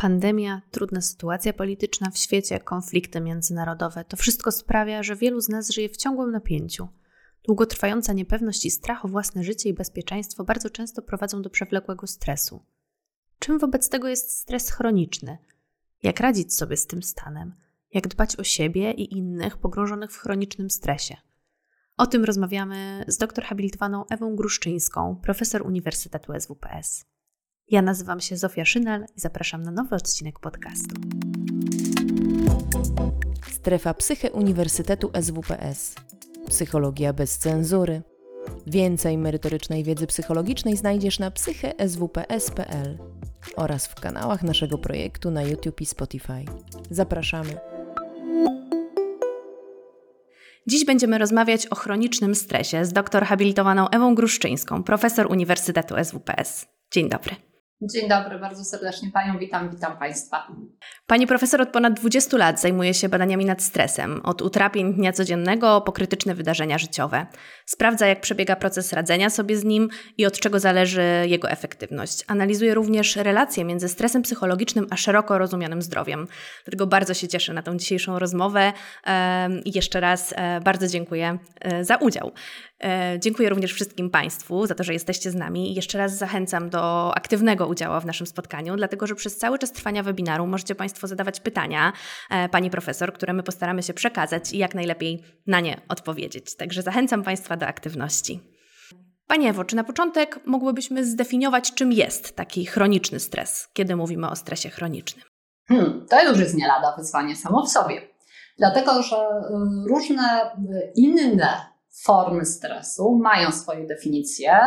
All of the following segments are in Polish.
Pandemia, trudna sytuacja polityczna w świecie, konflikty międzynarodowe to wszystko sprawia, że wielu z nas żyje w ciągłym napięciu. Długotrwająca niepewność i strach o własne życie i bezpieczeństwo bardzo często prowadzą do przewlekłego stresu. Czym wobec tego jest stres chroniczny? Jak radzić sobie z tym stanem? Jak dbać o siebie i innych pogrążonych w chronicznym stresie? O tym rozmawiamy z doktor habilitowaną Ewą Gruszczyńską, profesor Uniwersytetu SWPS. Ja nazywam się Zofia Szynal i zapraszam na nowy odcinek podcastu. Strefa Psyche Uniwersytetu SWPS. Psychologia bez cenzury. Więcej merytorycznej wiedzy psychologicznej znajdziesz na psycheswps.pl oraz w kanałach naszego projektu na YouTube i Spotify. Zapraszamy. Dziś będziemy rozmawiać o chronicznym stresie z doktor habilitowaną Ewą Gruszczyńską, profesor Uniwersytetu SWPS. Dzień dobry. Dzień dobry, bardzo serdecznie Panią witam, witam Państwa. Pani profesor od ponad 20 lat zajmuje się badaniami nad stresem, od utrapień dnia codziennego po krytyczne wydarzenia życiowe. Sprawdza, jak przebiega proces radzenia sobie z nim i od czego zależy jego efektywność. Analizuje również relacje między stresem psychologicznym a szeroko rozumianym zdrowiem. Dlatego bardzo się cieszę na tą dzisiejszą rozmowę i jeszcze raz e, bardzo dziękuję e, za udział. E, dziękuję również wszystkim Państwu za to, że jesteście z nami i jeszcze raz zachęcam do aktywnego udziału w naszym spotkaniu, dlatego że przez cały czas trwania webinaru możecie Państwo zadawać pytania e, Pani Profesor, które my postaramy się przekazać i jak najlepiej na nie odpowiedzieć. Także zachęcam Państwa do aktywności. Pani Ewo, czy na początek mogłybyśmy zdefiniować, czym jest taki chroniczny stres, kiedy mówimy o stresie chronicznym? Hmm, to już jest nie lada wyzwanie samo w sobie. Dlatego, że y, różne y, inne formy stresu mają swoje definicje,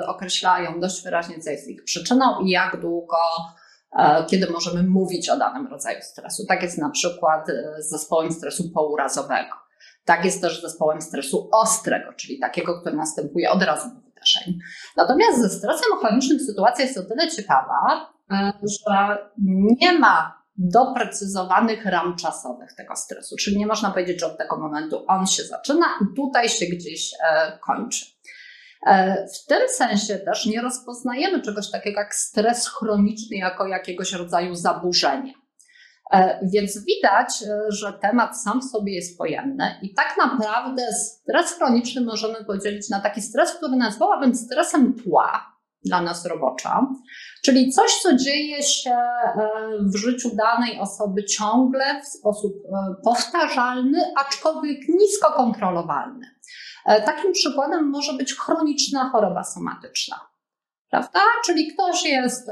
y, określają dość wyraźnie, co jest ich przyczyną i jak długo, e, kiedy możemy mówić o danym rodzaju stresu. Tak jest na przykład y, z zespołem stresu pourazowego. Tak jest też z zespołem stresu ostrego, czyli takiego, który następuje od razu po wydarzeniu. Natomiast ze stresem chronicznym sytuacja jest o tyle ciekawa, e, że nie ma doprecyzowanych ram czasowych tego stresu. Czyli nie można powiedzieć, że od tego momentu on się zaczyna i tutaj się gdzieś e, kończy. E, w tym sensie też nie rozpoznajemy czegoś takiego jak stres chroniczny jako jakiegoś rodzaju zaburzenie. E, więc widać, że temat sam w sobie jest pojemny i tak naprawdę stres chroniczny możemy podzielić na taki stres, który nazwałabym stresem tła, dla nas robocza, czyli coś, co dzieje się e, w życiu danej osoby ciągle w sposób e, powtarzalny, aczkolwiek nisko kontrolowalny. E, takim przykładem może być chroniczna choroba somatyczna. Prawda? Czyli ktoś jest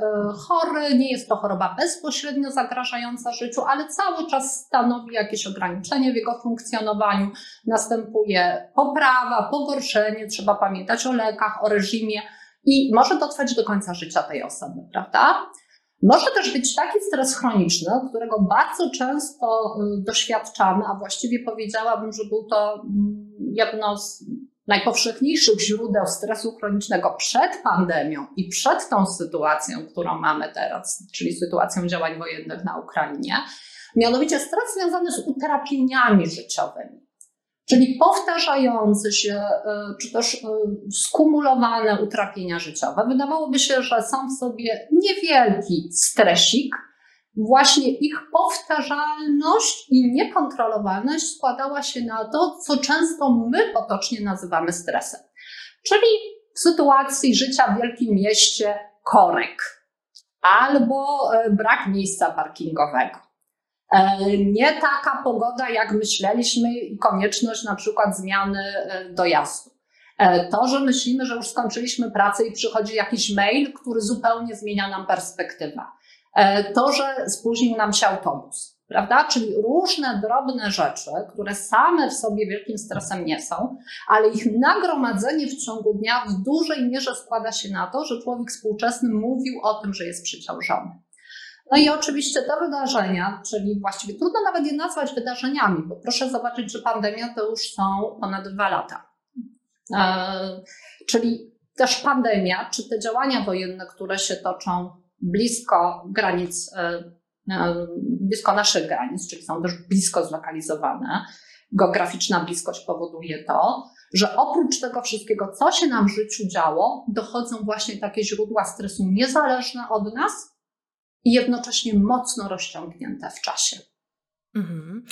chory, nie jest to choroba bezpośrednio zagrażająca życiu, ale cały czas stanowi jakieś ograniczenie w jego funkcjonowaniu. Następuje poprawa, pogorszenie, trzeba pamiętać o lekach, o reżimie i może to trwać do końca życia tej osoby, prawda? Może też być taki stres chroniczny, którego bardzo często y, doświadczamy, a właściwie powiedziałabym, że był to mm, jedno z najpowszechniejszych źródeł stresu chronicznego przed pandemią i przed tą sytuacją, którą mamy teraz, czyli sytuacją działań wojennych na Ukrainie. Mianowicie stres związany z utrapieniami życiowymi czyli powtarzające się, e, czy też e, skumulowane utrapienia życiowe. Wydawałoby się, że sam w sobie niewielki stresik, właśnie ich powtarzalność i niekontrolowalność składała się na to, co często my potocznie nazywamy stresem. Czyli w sytuacji życia w wielkim mieście korek albo e, brak miejsca parkingowego nie taka pogoda, jak myśleliśmy, i konieczność na przykład zmiany e, dojazdu. E, to, że myślimy, że już skończyliśmy pracę i przychodzi jakiś mail, który zupełnie zmienia nam perspektywę. To, że spóźnił nam się autobus, prawda? Czyli różne drobne rzeczy, które same w sobie wielkim stresem nie są, ale ich nagromadzenie w ciągu dnia w dużej mierze składa się na to, że człowiek współczesny mówił o tym, że jest przeciążony. No i oczywiście te wydarzenia, czyli właściwie trudno nawet je nazwać wydarzeniami, bo proszę zobaczyć, że pandemia to już są ponad dwa lata. E, czyli też pandemia, czy te działania wojenne, które się toczą blisko granic, e, e, blisko naszych granic, czyli są też blisko zlokalizowane, geograficzna bliskość powoduje to, że oprócz tego wszystkiego, co się nam w życiu działo, dochodzą właśnie takie źródła stresu niezależne od nas, i jednocześnie mocno rozciągnięte w czasie. Mhm.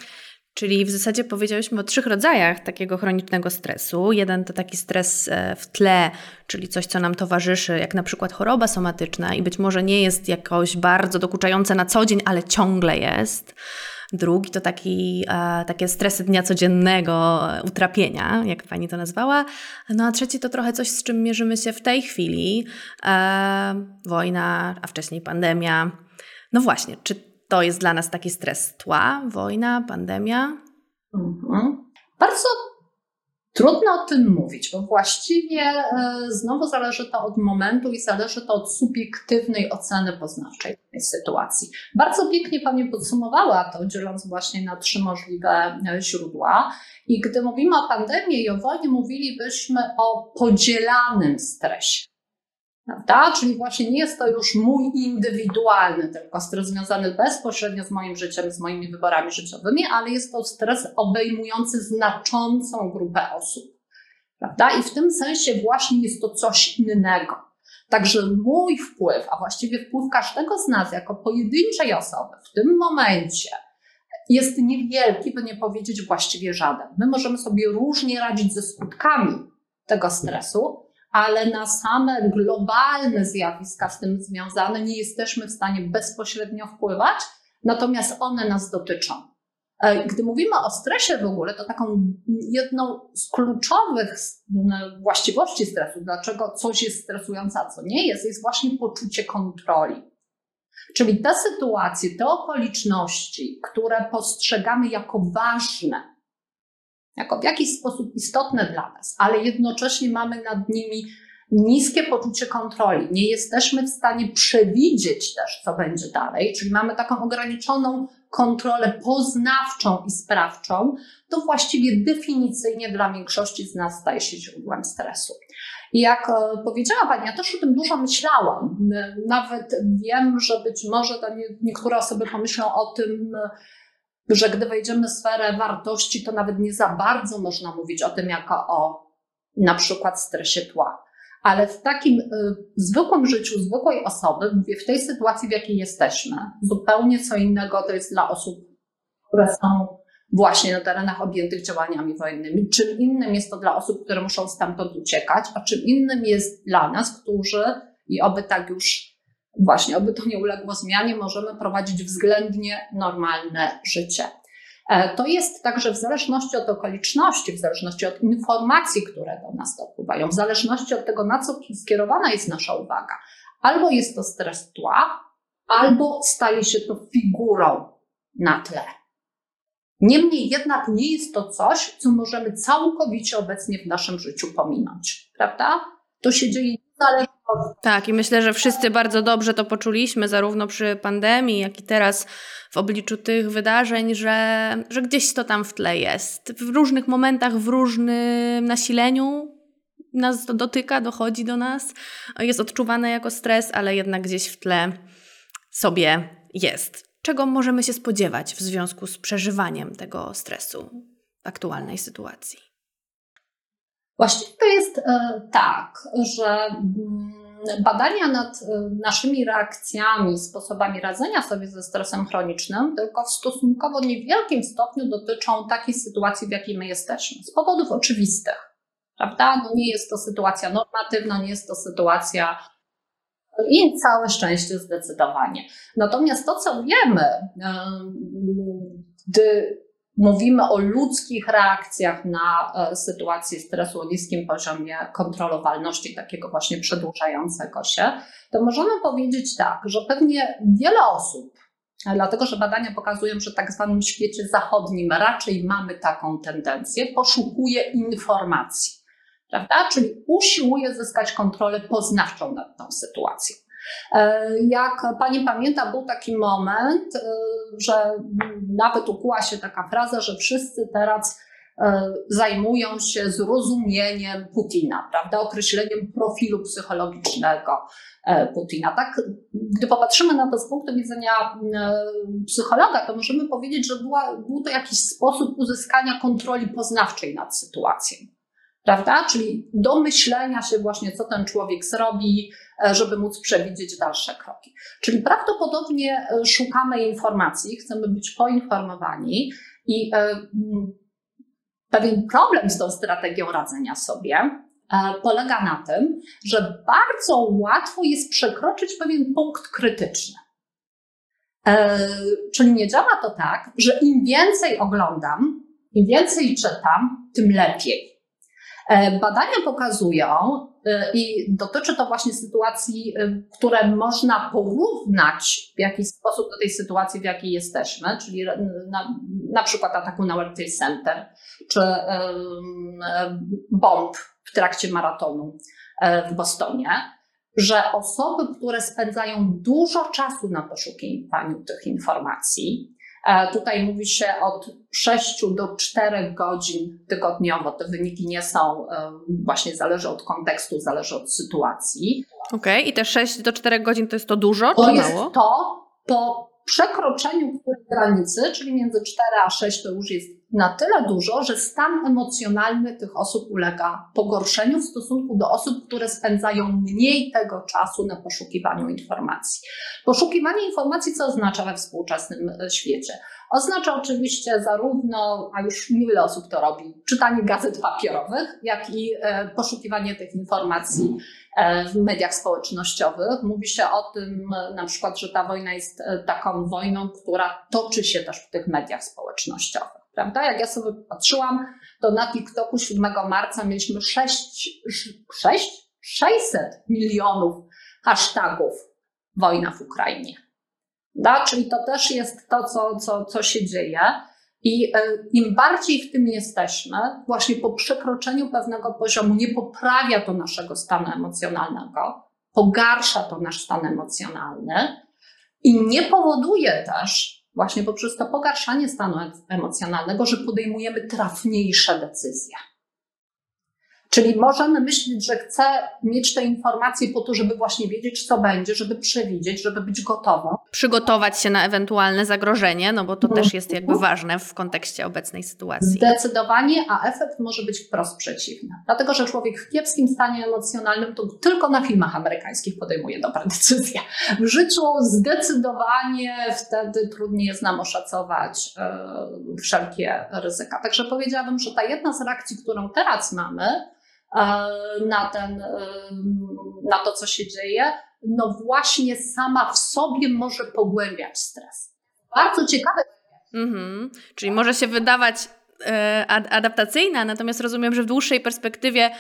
Czyli w zasadzie powiedziałyśmy o trzech rodzajach takiego chronicznego stresu. Jeden to taki stres e, w tle, czyli coś, co nam towarzyszy, jak na przykład choroba somatyczna i być może nie jest jakoś bardzo dokuczające na co dzień, ale ciągle jest. Drugi to taki, e, takie stresy dnia codziennego, e, utrapienia, jak pani to nazwała. No a trzeci to trochę coś, z czym mierzymy się w tej chwili. E, wojna, a wcześniej pandemia. No właśnie, czy to jest dla nas taki stres tła, wojna, pandemia? Mhm. Bardzo Trudno o tym mówić, bo właściwie e, znowu zależy to od momentu i zależy to od subiektywnej oceny poznawczej tej sytuacji. Bardzo pięknie Pani podsumowała to, dzieląc właśnie na trzy możliwe e, źródła. I gdy mówimy o pandemii i o wojnie, mówilibyśmy o podzielanym stresie. Prawda? Czyli właśnie nie jest to już mój indywidualny tylko stres związany bezpośrednio z moim życiem, z moimi wyborami życiowymi, ale jest to stres obejmujący znaczącą grupę osób. Prawda? I w tym sensie właśnie jest to coś innego. Także mój wpływ, a właściwie wpływ każdego z nas jako pojedynczej osoby w tym momencie jest niewielki, by nie powiedzieć właściwie żaden. My możemy sobie różnie radzić ze skutkami tego stresu, ale na same globalne zjawiska z tym związane nie jesteśmy w stanie bezpośrednio wpływać, natomiast one nas dotyczą. E, gdy mówimy o stresie w ogóle, to taką jedną z kluczowych właściwości stresu, dlaczego coś jest stresujące, a co nie jest, jest właśnie poczucie kontroli. Czyli te sytuacje, te okoliczności, które postrzegamy jako ważne, jako w jakiś sposób istotne dla nas, ale jednocześnie mamy nad nimi niskie poczucie kontroli. Nie jesteśmy w stanie przewidzieć też, co będzie dalej, czyli mamy taką ograniczoną kontrolę poznawczą i sprawczą, to właściwie definicyjnie dla większości z nas staje się źródłem stresu. I jak e, powiedziała Pani, ja też o tym dużo myślałam. Nawet wiem, że być może niektóre osoby pomyślą o tym, że gdy wejdziemy w sferę wartości, to nawet nie za bardzo można mówić o tym jako o na przykład stresie tła. Ale w takim y, zwykłym życiu zwykłej osoby, mówię w tej sytuacji, w jakiej jesteśmy, zupełnie co innego to jest dla osób, które są właśnie na terenach objętych działaniami wojennymi. Czym innym jest to dla osób, które muszą stamtąd uciekać, a czym innym jest dla nas, którzy, i oby tak już właśnie, aby to nie uległo zmianie, możemy prowadzić względnie normalne życie. E, to jest także w zależności od okoliczności, w zależności od informacji, które do nas dopływają, w zależności od tego, na co skierowana jest nasza uwaga. Albo jest to stres tła, albo staje się to figurą na tle. Niemniej jednak nie jest to coś, co możemy całkowicie obecnie w naszym życiu pominąć, prawda? To się dzieje niezależnie tak, i myślę, że wszyscy bardzo dobrze to poczuliśmy, zarówno przy pandemii, jak i teraz w obliczu tych wydarzeń, że, że gdzieś to tam w tle jest. W różnych momentach, w różnym nasileniu nas to dotyka, dochodzi do nas, jest odczuwane jako stres, ale jednak gdzieś w tle sobie jest. Czego możemy się spodziewać w związku z przeżywaniem tego stresu w aktualnej sytuacji? Właściwie to jest e, tak, że mm, badania nad y, naszymi reakcjami, sposobami radzenia sobie ze stresem chronicznym, tylko w stosunkowo niewielkim stopniu dotyczą takiej sytuacji, w jakiej my jesteśmy. Z powodów oczywistych. Prawda? No nie jest to sytuacja normatywna, nie jest to sytuacja i całe szczęście zdecydowanie. Natomiast to, co wiemy, gdy mówimy o ludzkich reakcjach na e, sytuację stresu o niskim poziomie kontrolowalności, takiego właśnie przedłużającego się, to możemy powiedzieć tak, że pewnie wiele osób, dlatego że badania pokazują, że w tak zwanym świecie zachodnim raczej mamy taką tendencję, poszukuje informacji, prawda? Czyli usiłuje zyskać kontrolę poznawczą nad tą sytuacją. E, jak pani pamięta, był taki moment, e, że nawet ukuła się taka fraza, że wszyscy teraz e, zajmują się zrozumieniem Putina, prawda, określeniem profilu psychologicznego Putina. Tak, gdy popatrzymy na to z punktu widzenia psychologa, to możemy powiedzieć, że była, był to jakiś sposób uzyskania kontroli poznawczej nad sytuacją. Prawda? Czyli do myślenia się właśnie, co ten człowiek zrobi, e, żeby móc przewidzieć dalsze kroki. Czyli prawdopodobnie e, szukamy informacji, chcemy być poinformowani i pewien problem z tą strategią radzenia sobie polega na tym, że bardzo łatwo jest przekroczyć pewien punkt krytyczny. Czyli nie działa to tak, że im więcej oglądam, im więcej czytam, tym lepiej. E, badania pokazują, e, i dotyczy to właśnie sytuacji, e, które można porównać w jakiś sposób do tej sytuacji, w jakiej jesteśmy, czyli na, na przykład ataku na World Trade Center, czy bomb w trakcie maratonu w Bostonie, że osoby, które spędzają dużo czasu na poszukiwaniu tych informacji, tutaj mówi się od 6 do 4 godzin tygodniowo. Te wyniki nie są, e, właśnie zależy od kontekstu, zależy od sytuacji. Okej, okay. i te 6 do 4 godzin to jest to dużo to czy jest mało? To po przekroczeniu granicy, czyli między 4 a 6 to już jest na tyle dużo, że stan emocjonalny tych osób ulega pogorszeniu w stosunku do osób, które spędzają mniej tego czasu na poszukiwaniu informacji. Poszukiwanie informacji co oznacza we współczesnym e, świecie? Oznacza oczywiście zarówno, a już niewiele osób to robi, czytanie gazet papierowych, jak i e, poszukiwanie tych informacji e, w mediach społecznościowych. Mówi się o tym na przykład, że ta wojna jest taką wojną, która toczy się też w tych mediach społecznościowych prawda? Jak ja sobie patrzyłam, to na TikToku 7 marca mieliśmy 6, 6 600 milionów hashtagów wojna w Ukrainie. Da? Czyli to też jest to, co, co, co się dzieje. I e, im bardziej w tym jesteśmy, właśnie po przekroczeniu pewnego poziomu, nie poprawia to naszego stanu emocjonalnego, pogarsza to nasz stan emocjonalny i nie powoduje też, właśnie poprzez to pogarszanie stanu emocjonalnego, że podejmujemy trafniejsze decyzje. Czyli możemy myśleć, że chcę mieć te informacje po to, żeby właśnie wiedzieć, co będzie, żeby przewidzieć, żeby być gotową. Przygotować się na ewentualne zagrożenie, no bo to też jest jakby ważne w kontekście obecnej sytuacji. Zdecydowanie, a efekt może być wprost przeciwny. Dlatego, że człowiek w kiepskim stanie emocjonalnym to tylko na filmach amerykańskich podejmuje dobre decyzje. W życiu zdecydowanie wtedy trudniej jest nam oszacować yy, wszelkie ryzyka. Także powiedziałabym, że ta jedna z reakcji, którą teraz mamy, na, ten, e, na to, co się dzieje, no właśnie sama w sobie może pogłębiać stres. Bardzo ciekawe. Mhm. Czyli może się wydawać e, adaptacyjna, natomiast rozumiem, że w dłuższej perspektywie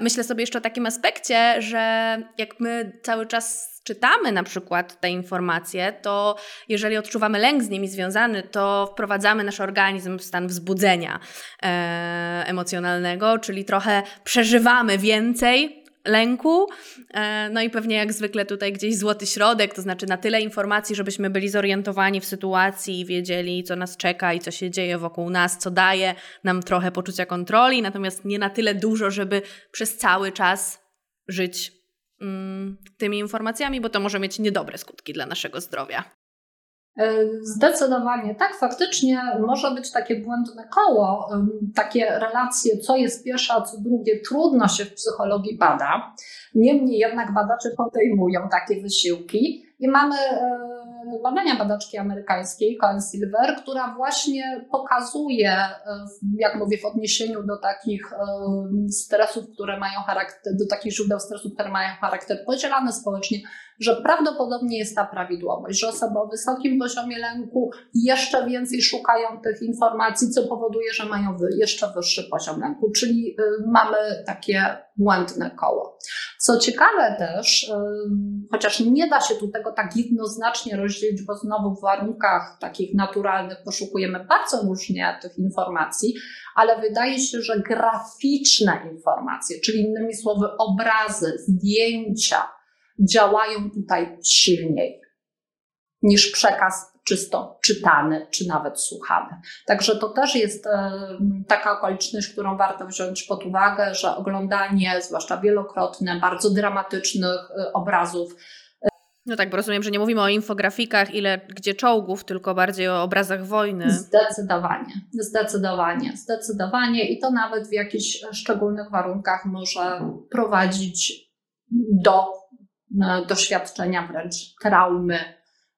myślę sobie jeszcze o takim aspekcie, że jak my cały czas czytamy na przykład te informacje, to jeżeli odczuwamy lęk z nimi związany, to wprowadzamy nasz organizm w stan wzbudzenia e, emocjonalnego, czyli trochę przeżywamy więcej lęku. E, no i pewnie jak zwykle tutaj gdzieś złoty środek, to znaczy na tyle informacji, żebyśmy byli zorientowani w sytuacji i wiedzieli, co nas czeka i co się dzieje wokół nas, co daje nam trochę poczucia kontroli, natomiast nie na tyle dużo, żeby przez cały czas żyć tymi informacjami, bo to może mieć niedobre skutki dla naszego zdrowia. E, zdecydowanie tak, faktycznie może być takie błędne koło, takie relacje, co jest pierwsze, a co drugie, trudno się w psychologii bada. Niemniej jednak badacze podejmują takie wysiłki i mamy e, badania badaczki amerykańskiej, Cohen Silver, która właśnie pokazuje, e, jak mówię, w odniesieniu do takich e, stresów, które mają charakter, do takich źródeł stresu, które mają charakter podzielany społecznie, że prawdopodobnie jest ta prawidłowość, że osoby o wysokim poziomie lęku jeszcze więcej szukają tych informacji, co powoduje, że mają jeszcze wyższy poziom lęku, czyli y, mamy takie błędne koło. Co ciekawe też, y, chociaż nie da się tu tego tak jednoznacznie rozdzielić, bo znowu w warunkach takich naturalnych poszukujemy bardzo różnie tych informacji, ale wydaje się, że graficzne informacje, czyli innymi słowy obrazy, zdjęcia, działają tutaj silniej niż przekaz czysto czytany czy nawet słuchany. Także to też jest e, taka okoliczność, którą warto wziąć pod uwagę, że oglądanie, zwłaszcza wielokrotne, bardzo dramatycznych e, obrazów, No tak, bo rozumiem, że nie mówimy o infografikach, ile gdzie czołgów, tylko bardziej o obrazach wojny. Zdecydowanie, zdecydowanie, zdecydowanie i to nawet w jakichś szczególnych warunkach może prowadzić do e, doświadczenia wręcz traumy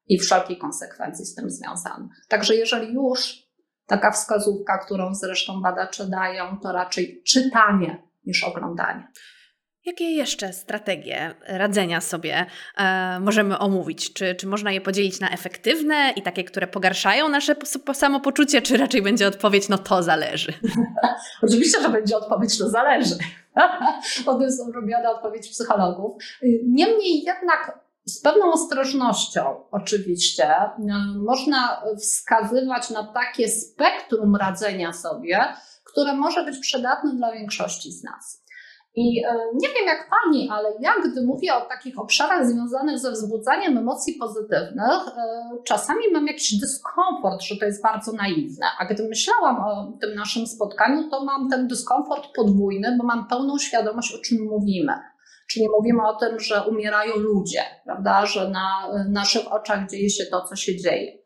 i wszelkich konsekwencji z tym związanych. Także jeżeli już taka wskazówka, którą zresztą badacze dają, to raczej czytanie niż oglądanie. Jakie jeszcze strategie radzenia sobie e, możemy omówić? Czy, czy można je podzielić na efektywne i takie, które pogarszają nasze samopoczucie, czy raczej będzie odpowiedź, no to zależy? Oczywiście, że będzie odpowiedź, to zależy. to jest ulubiona odpowiedź psychologów. Niemniej jednak z pewną ostrożnością, oczywiście, e, można wskazywać na takie spektrum radzenia sobie, które może być przydatne dla większości z nas. I e, nie wiem jak pani, ale ja, gdy mówię o takich obszarach związanych ze wzbudzaniem emocji pozytywnych, e, czasami mam jakiś dyskomfort, że to jest bardzo naiwne. A gdy myślałam o tym naszym spotkaniu, to mam ten dyskomfort podwójny, bo mam pełną świadomość, o czym mówimy. Czyli mówimy o tym, że umierają ludzie, prawda? że na naszych oczach dzieje się to, co się dzieje.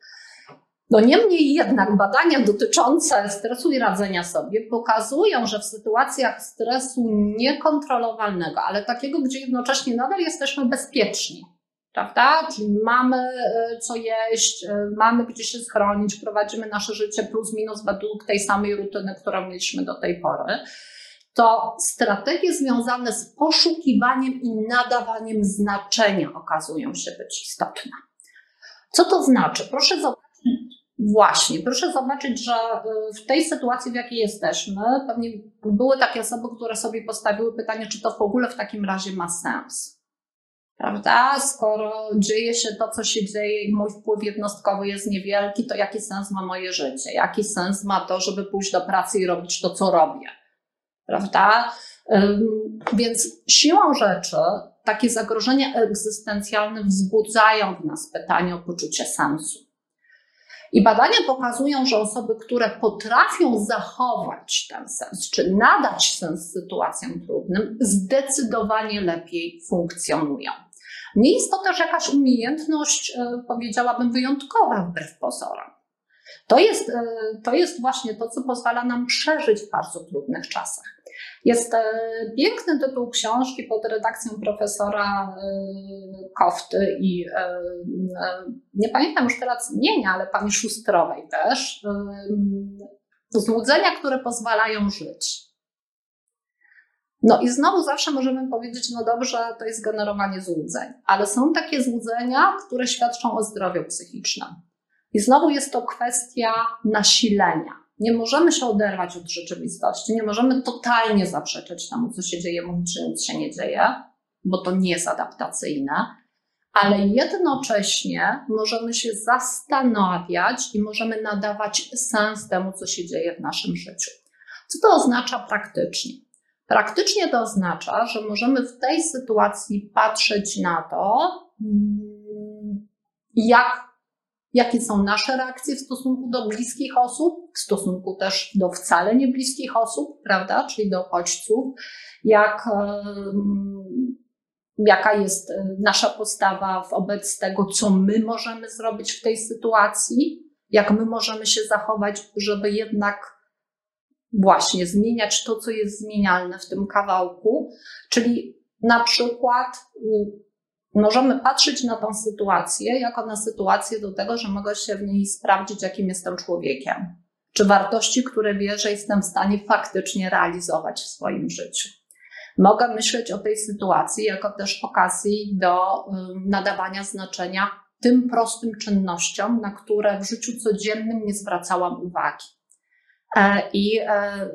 No niemniej jednak badania dotyczące stresu i radzenia sobie pokazują, że w sytuacjach stresu niekontrolowalnego, ale takiego, gdzie jednocześnie nadal jesteśmy bezpieczni, prawda? Czyli mamy e, co jeść, e, mamy gdzie się schronić, prowadzimy nasze życie plus minus według tej samej rutyny, którą mieliśmy do tej pory, to strategie związane z poszukiwaniem i nadawaniem znaczenia okazują się być istotne. Co to znaczy? Proszę zobaczyć, Właśnie, proszę zobaczyć, że y, w tej sytuacji, w jakiej jesteśmy, pewnie były takie osoby, które sobie postawiły pytanie, czy to w ogóle w takim razie ma sens. Prawda? Skoro dzieje się to, co się dzieje i mój wpływ jednostkowy jest niewielki, to jaki sens ma moje życie? Jaki sens ma to, żeby pójść do pracy i robić to, co robię? Prawda? Więc siłą rzeczy takie zagrożenia egzystencjalne wzbudzają w nas pytanie o poczucie sensu. I badania pokazują, że osoby, które potrafią zachować ten sens, czy nadać sens sytuacjom trudnym, zdecydowanie lepiej funkcjonują. Nie jest to też jakaś umiejętność, e, powiedziałabym, wyjątkowa wbrew pozorom. To jest, e, to jest właśnie to, co pozwala nam przeżyć w bardzo trudnych czasach. Jest e, piękny tytuł książki pod redakcją profesora e, Kofty i e, nie pamiętam już teraz imienia, ale pani Szustrowej też. Złudzenia, które pozwalają żyć. No i znowu zawsze możemy powiedzieć, no dobrze, to jest generowanie złudzeń, ale są takie złudzenia, które świadczą o zdrowiu psychicznym. I znowu jest to kwestia nasilenia. Nie możemy się oderwać od rzeczywistości, nie możemy totalnie zaprzeczać temu, co się dzieje, mówić, że nic się nie dzieje, bo to nie jest adaptacyjne, ale jednocześnie możemy się zastanawiać i możemy nadawać sens temu, co się dzieje w naszym życiu. Co to oznacza praktycznie? Praktycznie to oznacza, że możemy w tej sytuacji patrzeć na to, mm, jak jakie są nasze reakcje w stosunku do bliskich osób, w stosunku też do wcale nie bliskich osób, prawda, czyli do uchodźców, jak, jaka jest e, nasza postawa wobec tego, co my możemy zrobić w tej sytuacji, jak my możemy się zachować, żeby jednak właśnie zmieniać to, co jest zmienialne w tym kawałku, czyli na przykład y, możemy patrzeć na tą sytuację jako na sytuację do tego, że mogę się w niej sprawdzić, jakim jestem człowiekiem. Czy wartości, które wierzę, jestem w stanie faktycznie realizować w swoim życiu. Mogę myśleć o tej sytuacji jako też okazji do nadawania znaczenia tym prostym czynnościom, na które w życiu codziennym nie zwracałam uwagi. E, I e,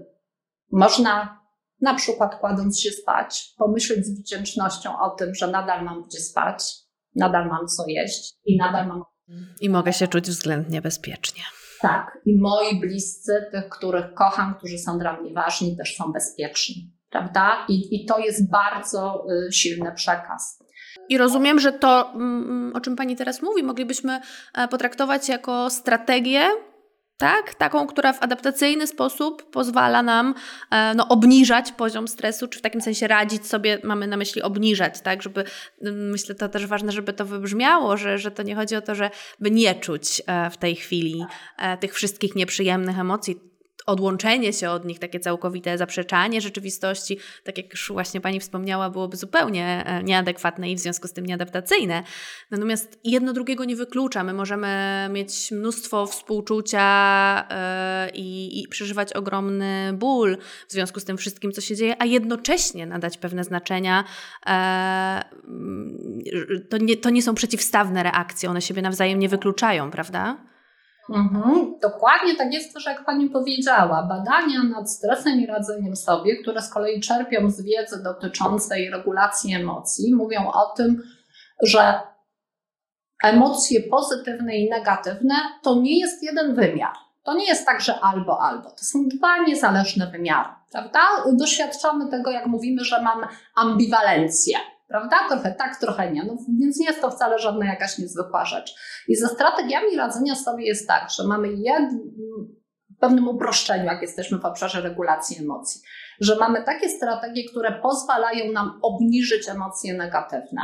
można na przykład kładąc się spać, pomyśleć z wdzięcznością o tym, że nadal mam gdzie spać, nadal mam co jeść i nadal mam. I mogę się czuć względnie bezpiecznie. Tak, i moi bliscy, tych, których kocham, którzy są dla mnie ważni, też są bezpieczni, prawda? I, i to jest bardzo y, silny przekaz. I rozumiem, że to, mm, o czym Pani teraz mówi, moglibyśmy e, potraktować jako strategię tak? Taką, która w adaptacyjny sposób pozwala nam e, no, obniżać poziom stresu, czy w takim sensie radzić sobie, mamy na myśli obniżać, tak? Żeby, myślę, to też ważne, żeby to wybrzmiało, że, że to nie chodzi o to, żeby nie czuć e, w tej chwili e, tych wszystkich nieprzyjemnych emocji, odłączenie się od nich, takie całkowite zaprzeczanie rzeczywistości, tak jak już właśnie Pani wspomniała, byłoby zupełnie e, nieadekwatne i w związku z tym nieadaptacyjne. Natomiast jedno drugiego nie wyklucza. My możemy mieć mnóstwo współczucia yy, i, i przeżywać ogromny ból w związku z tym wszystkim, co się dzieje, a jednocześnie nadać pewne znaczenia. Yy, to, nie, to nie są przeciwstawne reakcje, one siebie nawzajem nie wykluczają, prawda? Mhm, dokładnie tak jest też, jak Pani powiedziała. Badania nad stresem i radzeniem sobie, które z kolei czerpią z wiedzy dotyczącej regulacji emocji, mówią o tym, że emocje pozytywne i negatywne to nie jest jeden wymiar. To nie jest tak, że albo, albo. To są dwa niezależne wymiary, prawda? Doświadczamy tego, jak mówimy, że mamy ambiwalencję prawda? Trochę tak, trochę nie. No, więc nie jest to wcale żadna jakaś niezwykła rzecz. I ze strategiami radzenia sobie jest tak, że mamy jed... w pewnym uproszczeniu, jak jesteśmy w obszarze regulacji emocji, że mamy takie strategie, które pozwalają nam obniżyć emocje negatywne,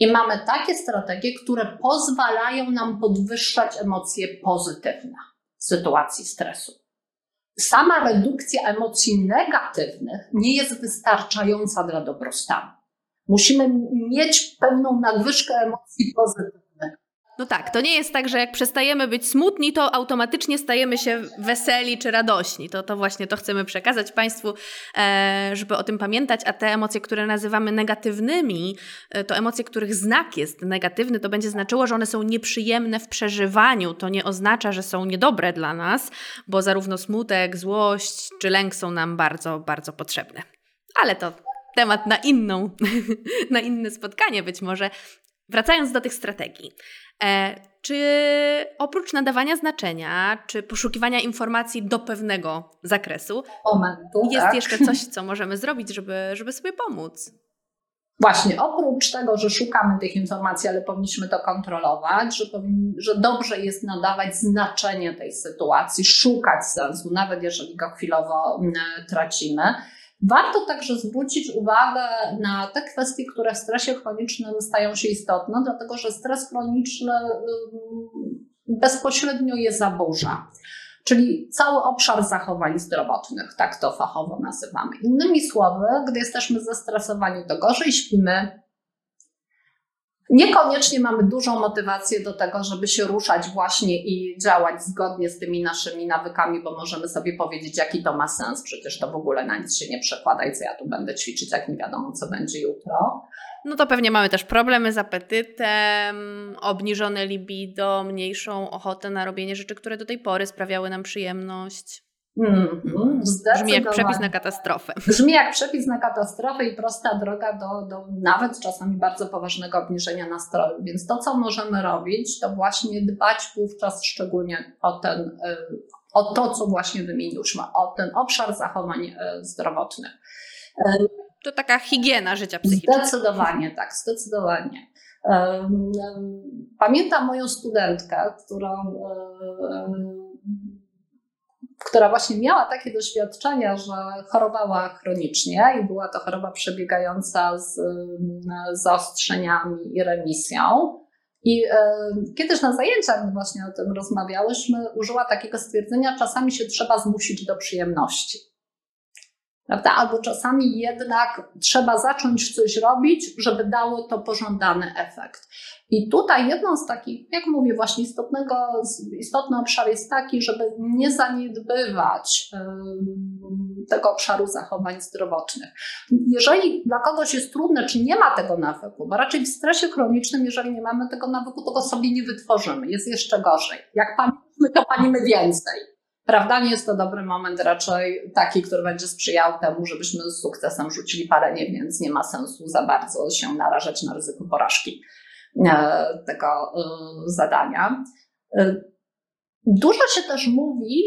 i mamy takie strategie, które pozwalają nam podwyższać emocje pozytywne w sytuacji stresu. Sama redukcja emocji negatywnych nie jest wystarczająca dla dobrostanu. Musimy mieć pewną nadwyżkę emocji pozytywnych. No tak, to nie jest tak, że jak przestajemy być smutni, to automatycznie stajemy się weseli czy radośni. To, to właśnie to chcemy przekazać Państwu, e, żeby o tym pamiętać, a te emocje, które nazywamy negatywnymi, e, to emocje, których znak jest negatywny, to będzie znaczyło, że one są nieprzyjemne w przeżywaniu. To nie oznacza, że są niedobre dla nas, bo zarówno smutek, złość czy lęk są nam bardzo, bardzo potrzebne. Ale to temat na inną, na inne spotkanie być może. Wracając do tych strategii. E, czy oprócz nadawania znaczenia, czy poszukiwania informacji do pewnego zakresu, momentu, jest tak? jeszcze coś, co możemy zrobić, żeby, żeby sobie pomóc? Właśnie, oprócz tego, że szukamy tych informacji, ale powinniśmy to kontrolować, że, powin, że dobrze jest nadawać znaczenie tej sytuacji, szukać sensu, nawet jeżeli go chwilowo mm, tracimy Warto także zwrócić uwagę na te kwestie, które w stresie chronicznym stają się istotne, dlatego że stres chroniczny bezpośrednio je zaburza. Czyli cały obszar zachowań zdrowotnych, tak to fachowo nazywamy. Innymi słowy, gdy jesteśmy zestresowani, to gorzej śpimy, Niekoniecznie mamy dużą motywację do tego, żeby się ruszać właśnie i działać zgodnie z tymi naszymi nawykami, bo możemy sobie powiedzieć, jaki to ma sens. Przecież to w ogóle na nic się nie przekłada i co ja tu będę ćwiczyć, jak nie wiadomo, co będzie jutro. No to pewnie mamy też problemy z apetytem, obniżone libido, mniejszą ochotę na robienie rzeczy, które do tej pory sprawiały nam przyjemność. Mm-hmm, Brzmi jak przepis na katastrofę. Brzmi jak przepis na katastrofę i prosta droga do, do nawet czasami bardzo poważnego obniżenia nastroju. Więc to, co możemy robić, to właśnie dbać wówczas szczególnie o ten, y, o to, co właśnie wymieniłyśmy, o ten obszar zachowań y, zdrowotnych. Y, to taka higiena życia psychicznego. Zdecydowanie, tak, zdecydowanie. Pamiętam moją studentkę, którą która właśnie miała takie doświadczenia, że chorowała chronicznie i była to choroba przebiegająca z mm, zaostrzeniami i remisją. I e, kiedyś na zajęciach właśnie o tym rozmawiałyśmy, użyła takiego stwierdzenia: czasami się trzeba zmusić do przyjemności. Prawda? Albo czasami jednak trzeba zacząć coś robić, żeby dało to pożądany efekt. I tutaj jedną z takich, jak mówię, właśnie istotnego, istotny obszar jest taki, żeby nie zaniedbywać tego obszaru zachowań zdrowotnych. Jeżeli dla kogoś jest trudne, czy nie ma tego nawyku, bo raczej w stresie chronicznym, jeżeli nie mamy tego nawyku, to go sobie nie wytworzymy, jest jeszcze gorzej. Jak palimy, to palimy więcej. Prawda, nie jest to dobry moment, raczej taki, który będzie sprzyjał temu, żebyśmy z sukcesem rzucili palenie, więc nie ma sensu za bardzo się narażać na ryzyko porażki e, tego e, zadania. E, dużo się też mówi,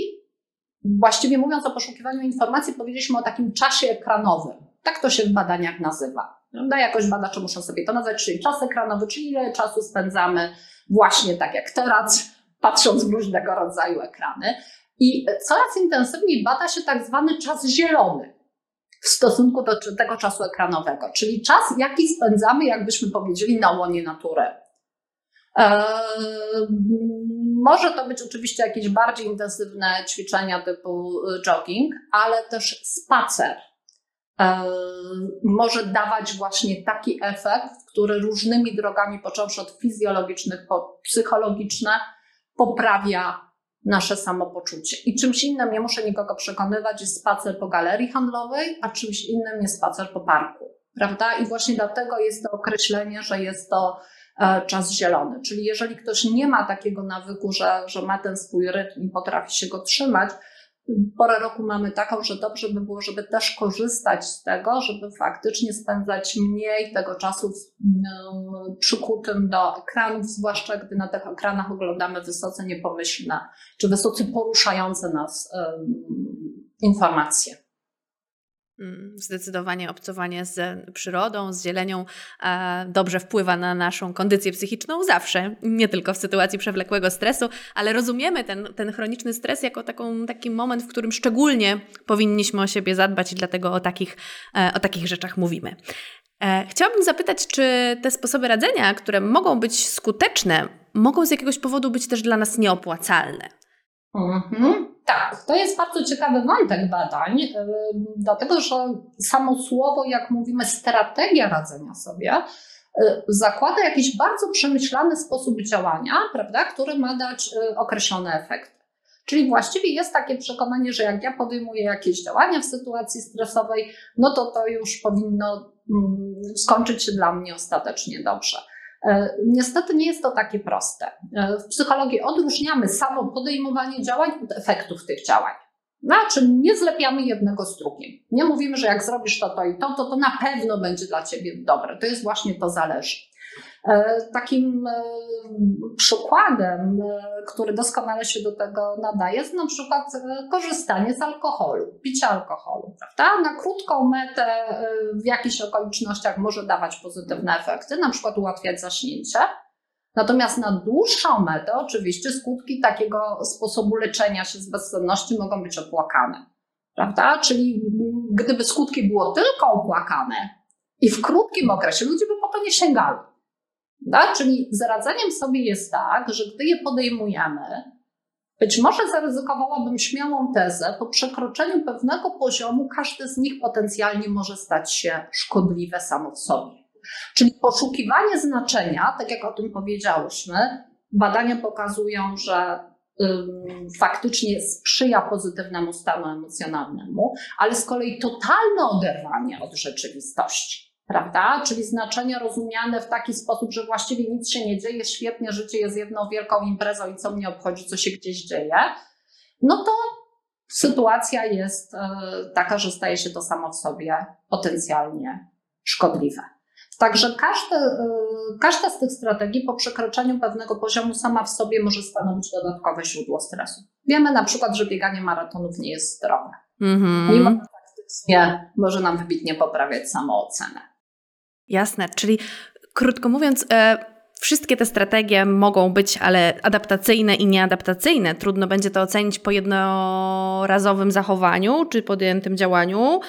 właściwie mówiąc o poszukiwaniu informacji, powiedzieliśmy o takim czasie ekranowym. Tak to się w badaniach nazywa. Prawda? Jakoś badacze muszą sobie to nazwać, czyli czas ekranowy, czyli ile czasu spędzamy właśnie tak jak teraz patrząc w różnego rodzaju ekrany. I coraz intensywniej bada się tak zwany czas zielony w stosunku do tego czasu ekranowego, czyli czas, jaki spędzamy, jakbyśmy powiedzieli, na łonie natury. Eee, może to być oczywiście jakieś bardziej intensywne ćwiczenia typu jogging, ale też spacer eee, może dawać właśnie taki efekt, który różnymi drogami, począwszy od fizjologicznych po psychologiczne, poprawia nasze samopoczucie. I czymś innym, nie muszę nikogo przekonywać, jest spacer po galerii handlowej, a czymś innym jest spacer po parku. Prawda? I właśnie dlatego jest to określenie, że jest to e, czas zielony. Czyli jeżeli ktoś nie ma takiego nawyku, że, że ma ten swój rytm i potrafi się go trzymać, porę roku mamy taką, że dobrze by było, żeby też korzystać z tego, żeby faktycznie spędzać mniej tego czasu no, przykutym do ekranów, zwłaszcza gdy na tych ekranach oglądamy wysoce niepomyślne czy wysoce poruszające nas informacje. Mm, zdecydowanie obcowanie z przyrodą, z zielenią e, dobrze wpływa na naszą kondycję psychiczną zawsze, nie tylko w sytuacji przewlekłego stresu, ale rozumiemy ten, ten chroniczny stres jako taką, taki moment, w którym szczególnie powinniśmy o siebie zadbać i dlatego o takich, e, o takich rzeczach mówimy. E, chciałabym zapytać, czy te sposoby radzenia, które mogą być skuteczne, mogą z jakiegoś powodu być też dla nas nieopłacalne? Mhm. Tak, to jest bardzo ciekawy wątek badań, dlatego że samo słowo, jak mówimy, strategia radzenia sobie, y, zakłada jakiś bardzo przemyślany sposób działania, prawda, który ma dać y, określone efekty. Czyli właściwie jest takie przekonanie, że jak ja podejmuję jakieś działania w sytuacji stresowej, no to to już powinno mm, skończyć się dla mnie ostatecznie dobrze. E, niestety nie jest to takie proste. E, w psychologii odróżniamy samo podejmowanie działań od efektów tych działań. Znaczy nie zlepiamy jednego z drugim. Nie mówimy, że jak zrobisz to, to i to, to to na pewno będzie dla ciebie dobre. To jest właśnie to zależy. E, takim e, przykładem, e, który doskonale się do tego nadaje, jest na przykład korzystanie z alkoholu, picie alkoholu. Prawda? Na krótką metę w jakichś okolicznościach może dawać pozytywne efekty, na przykład ułatwiać zaśnięcie. Natomiast na dłuższą metę, oczywiście, skutki takiego sposobu leczenia się z bezsenności mogą być opłakane. Prawda? Czyli gdyby skutki było tylko opłakane i w krótkim okresie, ludzie by po to nie sięgali. Czyli z radzeniem sobie jest tak, że gdy je podejmujemy, być może zaryzykowałabym śmiałą tezę, po przekroczeniu pewnego poziomu każdy z nich potencjalnie może stać się szkodliwe samo w sobie. Czyli poszukiwanie znaczenia, tak jak o tym powiedziałyśmy, badania pokazują, że ym, faktycznie sprzyja pozytywnemu stanu emocjonalnemu, ale z kolei totalne oderwanie od rzeczywistości prawda? Czyli znaczenie rozumiane w taki sposób, że właściwie nic się nie dzieje, świetnie, życie jest jedną wielką imprezą i co mnie obchodzi, co się gdzieś dzieje, no to sytuacja jest e, taka, że staje się to samo w sobie potencjalnie szkodliwe. Także każde, e, każda z tych strategii po przekroczeniu pewnego poziomu sama w sobie może stanowić dodatkowe źródło stresu. Wiemy na przykład, że bieganie maratonów nie jest zdrowe. Mm-hmm. Mimo że faktycznie może nam wybitnie poprawiać samoocenę. Jasne, czyli krótko mówiąc, e, wszystkie te strategie mogą być, ale adaptacyjne i nieadaptacyjne. Trudno będzie to ocenić po jednorazowym zachowaniu czy podjętym działaniu.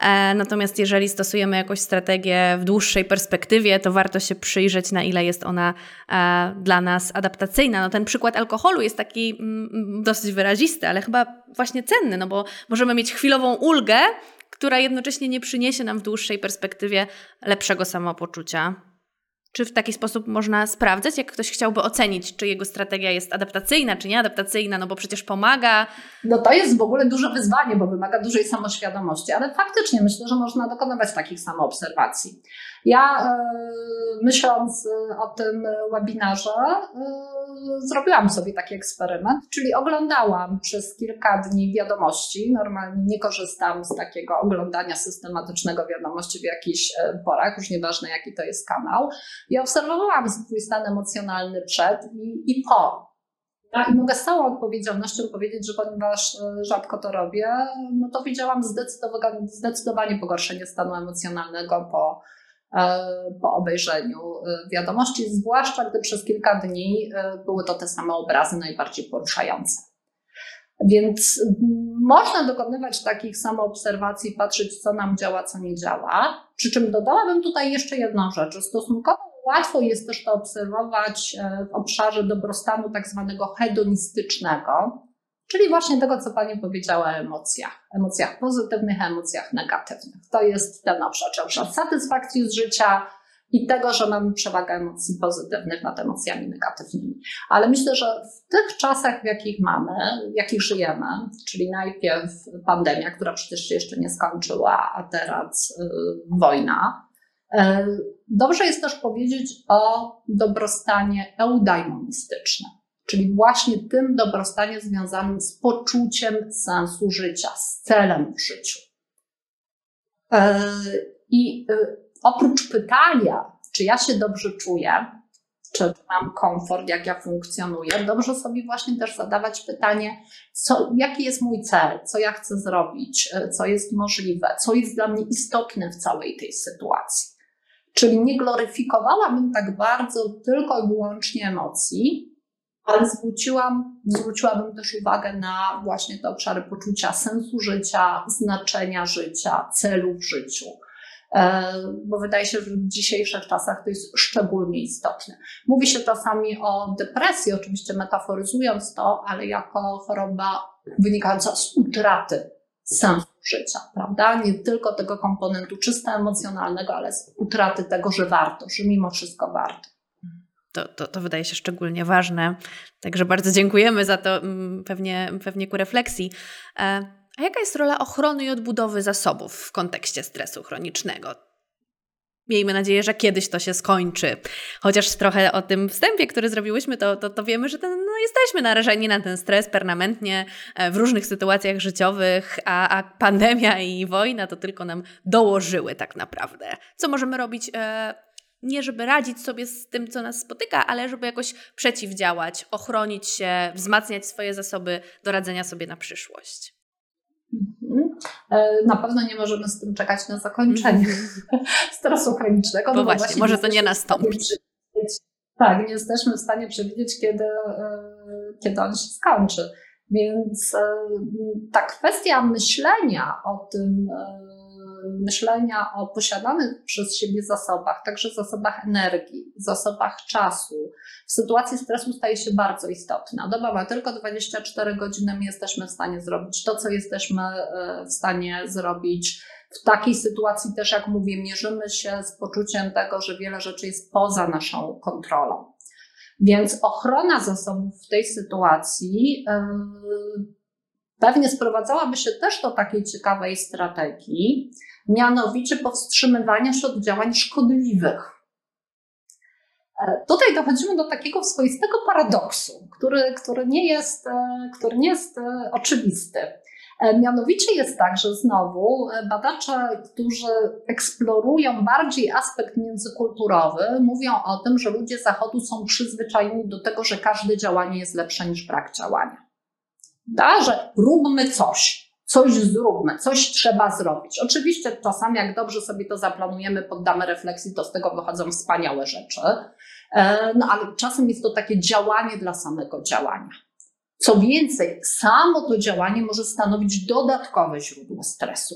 E, natomiast jeżeli stosujemy jakąś strategię w dłuższej perspektywie, to warto się przyjrzeć, na ile jest ona e, dla nas adaptacyjna. No ten przykład alkoholu jest taki mm, dosyć wyrazisty, ale chyba właśnie cenny, no bo możemy mieć chwilową ulgę, która jednocześnie nie przyniesie nam w dłuższej perspektywie lepszego samopoczucia. Czy w taki sposób można sprawdzać, jak ktoś chciałby ocenić, czy jego strategia jest adaptacyjna, czy nieadaptacyjna, no bo przecież pomaga. No to jest w ogóle duże wyzwanie, bo wymaga dużej samoświadomości, ale faktycznie myślę, że można dokonywać takich samoobserwacji. Ja e, myśląc e, o tym webinarze, e, zrobiłam sobie taki eksperyment, czyli oglądałam przez kilka dni wiadomości. Normalnie nie korzystam z takiego oglądania systematycznego wiadomości w jakichś porach, już nieważne jaki to jest kanał. I obserwowałam swój stan emocjonalny przed i, i po. I mogę z całą odpowiedzialnością powiedzieć, że ponieważ rzadko to robię, no to widziałam zdecydowanie pogorszenie stanu emocjonalnego po po obejrzeniu wiadomości, zwłaszcza gdy przez kilka dni były to te same obrazy najbardziej poruszające. Więc można dokonywać takich samoobserwacji, patrzeć, co nam działa, co nie działa. Przy czym dodałabym tutaj jeszcze jedną rzecz. Stosunkowo łatwo jest też to obserwować e, w obszarze dobrostanu tak zwanego hedonistycznego, czyli właśnie tego, co Pani powiedziała o emocjach. Emocjach pozytywnych, emocjach negatywnych. To jest ten obszar, obszar satysfakcji z życia, i tego, że mamy przewagę emocji pozytywnych nad emocjami negatywnymi. Ale myślę, że w tych czasach, w jakich mamy, w jakich żyjemy, czyli najpierw pandemia, która przecież się jeszcze nie skończyła, a teraz y, wojna, y, dobrze jest też powiedzieć o dobrostanie eudaimonistycznym. Czyli właśnie tym dobrostanie związanym z poczuciem sensu życia, z celem w życiu. Y, I oprócz pytania, czy ja się dobrze czuję, czy mam komfort, jak ja funkcjonuję, dobrze sobie właśnie też zadawać pytanie, co, jaki jest mój cel, co ja chcę zrobić, co jest możliwe, co jest dla mnie istotne w całej tej sytuacji. Czyli nie gloryfikowałabym tak bardzo tylko i wyłącznie emocji, ale zwróciłam, zwróciłabym też uwagę na właśnie te obszary poczucia sensu życia, znaczenia życia, celu w życiu. E, bo wydaje się, że w dzisiejszych czasach to jest szczególnie istotne. Mówi się czasami o depresji, oczywiście metaforyzując to, ale jako choroba wynikająca z utraty sensu życia, prawda? Nie tylko tego komponentu czysto emocjonalnego, ale z utraty tego, że warto, że mimo wszystko warto. To, to, to, wydaje się szczególnie ważne. Także bardzo dziękujemy za to, mm, pewnie, pewnie ku refleksji. E, a jaka jest rola ochrony i odbudowy zasobów w kontekście stresu chronicznego? Miejmy nadzieję, że kiedyś to się skończy. Chociaż trochę o tym wstępie, który zrobiłyśmy, to, to, to wiemy, że ten, no, jesteśmy narażeni na ten stres permanentnie e, w różnych sytuacjach życiowych, a, a pandemia i wojna to tylko nam dołożyły tak naprawdę. Co możemy robić? E, nie żeby radzić sobie z tym, co nas spotyka, ale żeby jakoś przeciwdziałać, ochronić się, wzmacniać swoje zasoby do radzenia sobie na przyszłość. Mhm. E, na pewno nie możemy z tym czekać na zakończenie mhm. stresu chronicznego. No bo właśnie, może to nie nastąpi. Tak, nie jesteśmy w stanie przewidzieć, kiedy, e, kiedy on się skończy. Więc e, ta kwestia myślenia o tym, myślenia o posiadanych przez siebie zasobach, także zasobach energii, zasobach czasu, w sytuacji stresu staje się bardzo istotna. Doba ma tylko 24 godziny, my jesteśmy w stanie zrobić to, co jesteśmy e, w stanie zrobić. W takiej sytuacji też, jak mówię, mierzymy się z poczuciem tego, że wiele rzeczy jest poza naszą kontrolą. Więc ochrona zasobów w tej sytuacji yy, pewnie sprowadzałaby się też do takiej ciekawej strategii, mianowicie powstrzymywania się od działań szkodliwych. E, tutaj dochodzimy do takiego swoistego paradoksu, który, który, nie, jest, e, który nie jest e, oczywisty. Mianowicie jest tak, że znowu badacze, którzy eksplorują bardziej aspekt międzykulturowy, mówią o tym, że ludzie Zachodu są przyzwyczajeni do tego, że każde działanie jest lepsze niż brak działania. Da, że róbmy coś, coś zróbmy, coś trzeba zrobić. Oczywiście czasami, jak dobrze sobie to zaplanujemy, poddamy refleksji, to z tego wychodzą wspaniałe rzeczy, e, no ale czasem jest to takie działanie dla samego działania. Co więcej, samo to działanie może stanowić dodatkowe źródło stresu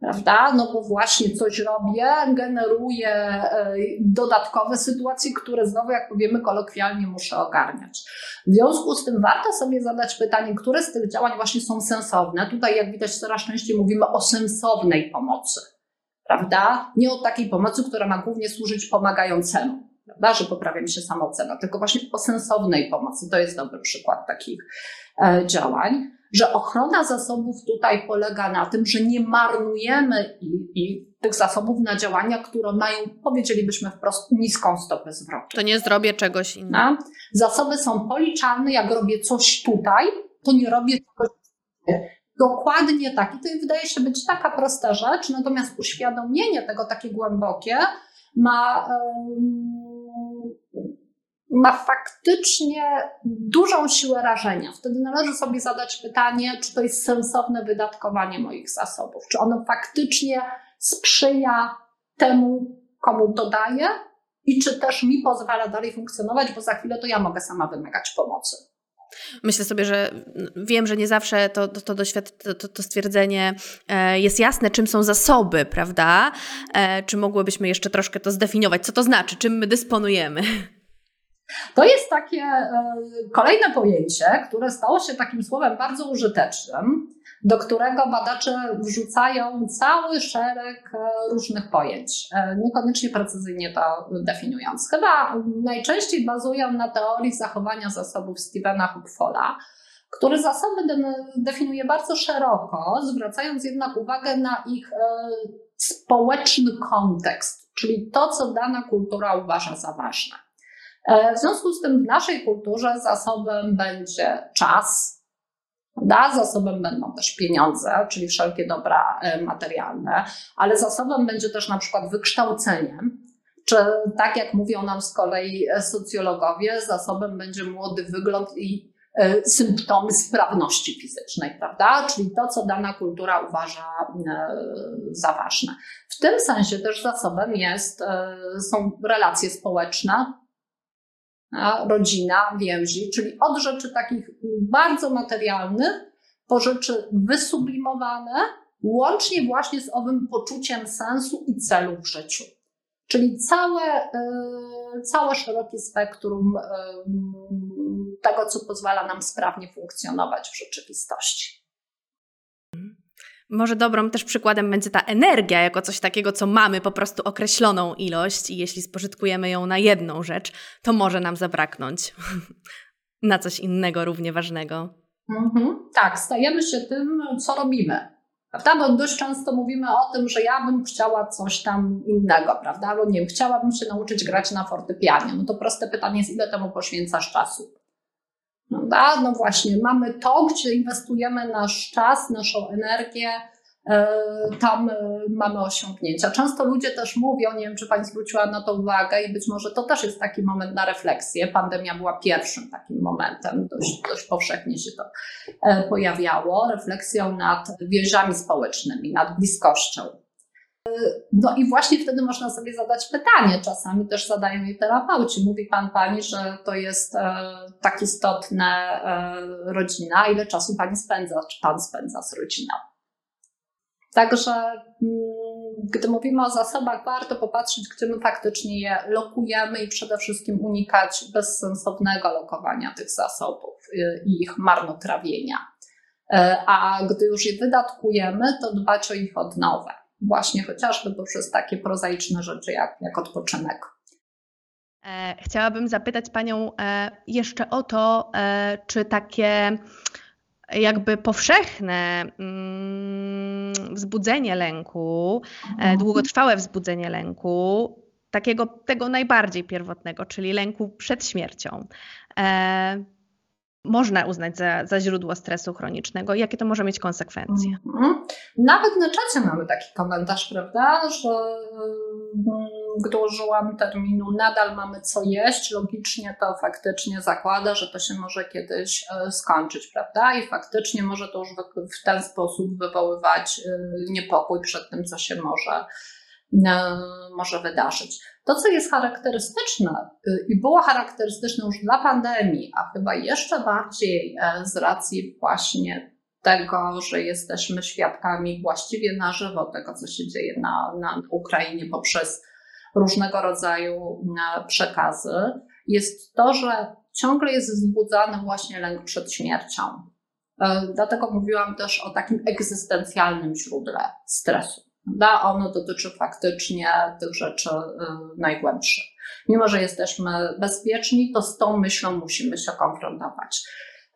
prawda? No bo właśnie coś robię, generuję e, dodatkowe sytuacje, które znowu, jak powiemy kolokwialnie, muszę ogarniać. W związku z tym warto sobie zadać pytanie, które z tych działań właśnie są sensowne. Tutaj, jak widać, coraz częściej mówimy o sensownej pomocy, prawda? Nie o takiej pomocy, która ma głównie służyć pomagającemu. Prawda, że poprawia mi się samoocena, tylko właśnie o sensownej pomocy. To jest dobry przykład takich e, działań że ochrona zasobów tutaj polega na tym, że nie marnujemy i, i tych zasobów na działania, które mają, powiedzielibyśmy wprost, niską stopę zwrotu. To nie zrobię czegoś innego. Zasoby są policzalne, jak robię coś tutaj, to nie robię czegoś Dokładnie tak. I to wydaje się być taka prosta rzecz, natomiast uświadomienie tego takie głębokie ma. Um, ma faktycznie dużą siłę rażenia. Wtedy należy sobie zadać pytanie, czy to jest sensowne wydatkowanie moich zasobów, czy ono faktycznie sprzyja temu, komu to daje i czy też mi pozwala dalej funkcjonować, bo za chwilę to ja mogę sama wymagać pomocy. Myślę sobie, że wiem, że nie zawsze to, to, to, to, to stwierdzenie e, jest jasne, czym są zasoby, prawda? E, czy mogłybyśmy jeszcze troszkę to zdefiniować? Co to znaczy? Czym my dysponujemy? To jest takie e, kolejne pojęcie, które stało się takim słowem bardzo użytecznym, do którego badacze wrzucają cały szereg e, różnych pojęć, e, niekoniecznie precyzyjnie to definiując. Chyba najczęściej bazują na teorii zachowania zasobów Stevena Hupfola, który zasoby definiuje bardzo szeroko, zwracając jednak uwagę na ich społeczny kontekst, czyli to, co dana kultura uważa za ważne. E, w związku z tym w naszej kulturze zasobem będzie czas, da, zasobem będą też pieniądze, czyli wszelkie dobra e, materialne, ale zasobem będzie też na przykład wykształcenie, czy tak jak mówią nam z kolei socjologowie, zasobem będzie młody wygląd i e, symptomy sprawności fizycznej, prawda? Czyli to, co dana kultura uważa za ważne. W tym sensie też zasobem jest, są relacje społeczne, rodzina, więzi, czyli od rzeczy takich bardzo materialnych po rzeczy wysublimowane, łącznie właśnie z owym poczuciem sensu i celu w życiu. Czyli całe, e, całe szerokie spektrum e, tego, co pozwala nam sprawnie funkcjonować w rzeczywistości. Może dobrym też przykładem będzie ta energia, jako coś takiego, co mamy po prostu określoną ilość, i jeśli spożytkujemy ją na jedną rzecz, to może nam zabraknąć na coś innego, równie ważnego. Mhm. Tak, stajemy się tym, co robimy. Prawda? Bo dość często mówimy o tym, że ja bym chciała coś tam innego, prawda? Bo nie wiem, chciałabym się nauczyć grać na fortepianie. No to proste pytanie jest, ile temu poświęcasz czasu? Prawda? No właśnie, mamy to, gdzie inwestujemy nasz czas, naszą energię, e, tam e, mamy osiągnięcia. Często ludzie też mówią, nie wiem, czy Pani zwróciła na to uwagę, i być może to też jest taki moment na refleksję. Pandemia była pierwszym takim momentem, dość, dość powszechnie się to e, pojawiało, refleksją nad więziami społecznymi, nad bliskością. No i właśnie wtedy można sobie zadać pytanie, czasami też zadają je terapeuci. Mówi pan pani, że to jest e, tak istotna e, rodzina, ile czasu pani spędza, czy pan spędza z rodziną. Także mm, gdy mówimy o zasobach, warto popatrzeć, gdzie my faktycznie je lokujemy i przede wszystkim unikać bezsensownego lokowania tych zasobów y, i ich marnotrawienia. E, a gdy już je wydatkujemy, to dbać o ich odnowę właśnie chociażby poprzez takie prozaiczne rzeczy jak, jak odpoczynek. E, chciałabym zapytać Panią e, jeszcze o to, e, czy takie jakby powszechne mm, wzbudzenie lęku, mhm. długotrwałe wzbudzenie lęku, takiego tego najbardziej pierwotnego, czyli lęku przed śmiercią, można uznać za, za źródło stresu chronicznego i jakie to może mieć konsekwencje. Mhm. Nawet na czacie mamy taki komentarz, prawda, że mm, gdy użyłam terminu nadal mamy co jeść, logicznie to faktycznie zakłada, że to się może kiedyś e, skończyć, prawda? I faktycznie może to już w ten sposób wywoływać e, niepokój przed tym, co się może może wydarzyć. To, co jest charakterystyczne y, i było charakterystyczne już dla pandemii, a chyba jeszcze bardziej e, z racji właśnie tego, że jesteśmy świadkami właściwie na żywo tego, co się dzieje na, na Ukrainie poprzez różnego rodzaju e, przekazy, jest to, że ciągle jest wzbudzany właśnie lęk przed śmiercią. Dlatego mówiłam też o takim egzystencjalnym źródle stresu. Da, ono dotyczy faktycznie tych rzeczy y, najgłębszych. Mimo, że jesteśmy bezpieczni, to z tą myślą musimy się konfrontować.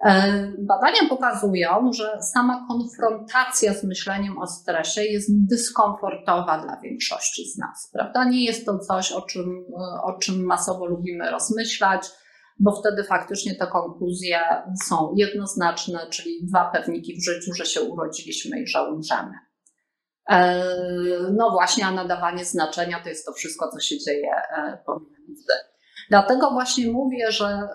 E, badania pokazują, że sama konfrontacja z myśleniem o stresie jest dyskomfortowa dla większości z nas, prawda? Nie jest to coś, o czym, o czym masowo lubimy rozmyślać, bo wtedy faktycznie te konkluzje są jednoznaczne, czyli dwa pewniki w życiu, że się urodziliśmy i że umrzemy. E, no właśnie, a nadawanie znaczenia to jest to wszystko, co się dzieje e, pomiędzy. Dlatego właśnie mówię, że e,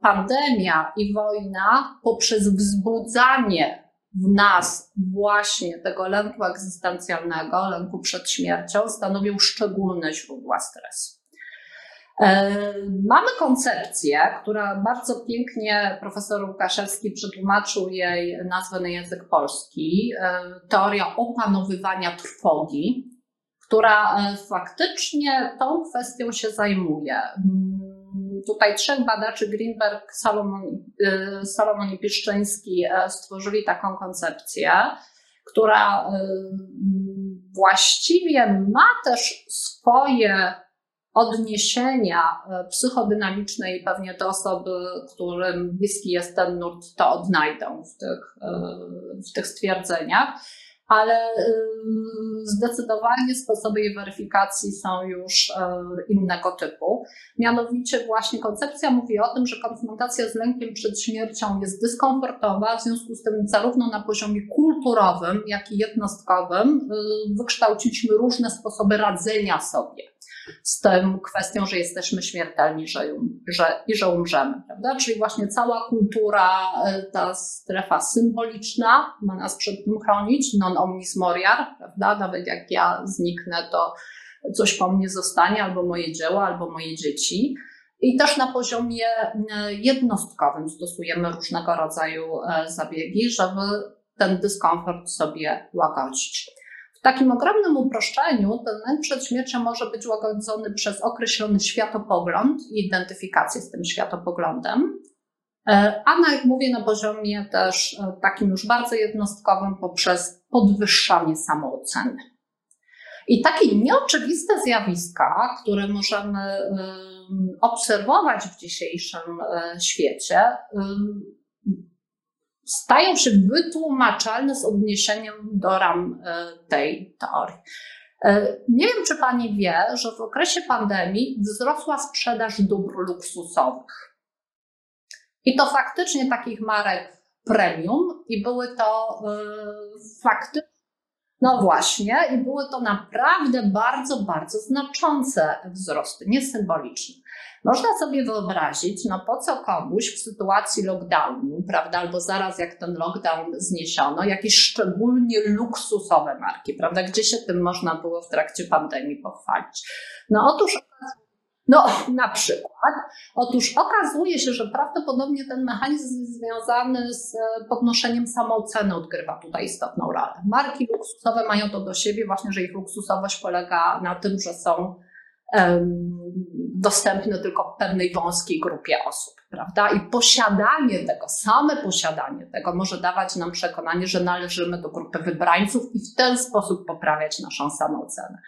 pandemia i wojna poprzez wzbudzanie w nas właśnie tego lęku egzystencjalnego, lęku przed śmiercią, stanowią szczególne źródła stresu. E, mamy koncepcję, która bardzo pięknie profesor Łukaszewski przetłumaczył jej nazwę na język polski. E, teoria opanowywania trwogi, która e, faktycznie tą kwestią się zajmuje. Mm, tutaj trzech badaczy, Greenberg, Salomon, Salomon i Piszczyński, stworzyli taką koncepcję, która właściwie ma też swoje odniesienia e, psychodynamiczne i pewnie te osoby, którym bliski jest ten nurt, to odnajdą w tych, e, w tych stwierdzeniach, ale e, zdecydowanie sposoby jej weryfikacji są już innego typu. Mianowicie właśnie koncepcja mówi o tym, że konfrontacja z lękiem przed śmiercią jest dyskomfortowa, w związku z tym zarówno na poziomie kulturowym, jak i jednostkowym wykształciliśmy różne sposoby radzenia sobie z tą kwestią, że jesteśmy śmiertelni że, że, i że umrzemy. Prawda? Czyli właśnie cała kultura, e, ta strefa symboliczna ma nas przed tym chronić, non omnis moriar, prawda? nawet jak ja zniknę, to coś po mnie zostanie, albo moje dzieło, albo moje dzieci. I też na poziomie e, jednostkowym stosujemy różnego rodzaju e, zabiegi, żeby ten dyskomfort sobie łagodzić takim ogromnym uproszczeniu ten lęk przed śmiercią może być łagodzony przez określony światopogląd i identyfikację z tym światopoglądem, e, a na, jak mówię, na poziomie też e, takim już bardzo jednostkowym poprzez podwyższanie samooceny. I takie nieoczywiste zjawiska, które możemy obserwować w dzisiejszym e, świecie, stają się wytłumaczalne z odniesieniem do ram e, tej teorii. E, nie wiem, czy Pani wie, że w okresie pandemii wzrosła sprzedaż dóbr luksusowych. I to faktycznie takich marek premium, i były to yy, faktycznie, no właśnie, i były to naprawdę bardzo, bardzo znaczące wzrosty, niesymboliczne. Można sobie wyobrazić, no po co komuś w sytuacji lockdownu, prawda, albo zaraz jak ten lockdown zniesiono, jakieś szczególnie luksusowe marki, prawda, gdzie się tym można było w trakcie pandemii pochwalić. No otóż no, na przykład. Otóż okazuje się, że prawdopodobnie ten mechanizm związany z podnoszeniem samooceny odgrywa tutaj istotną rolę. Marki luksusowe mają to do siebie, właśnie, że ich luksusowość polega na tym, że są dostępne tylko pewnej wąskiej grupie osób, prawda? I posiadanie tego, same posiadanie tego może dawać nam przekonanie, że należymy do grupy wybrańców i w ten sposób poprawiać naszą samoocenę.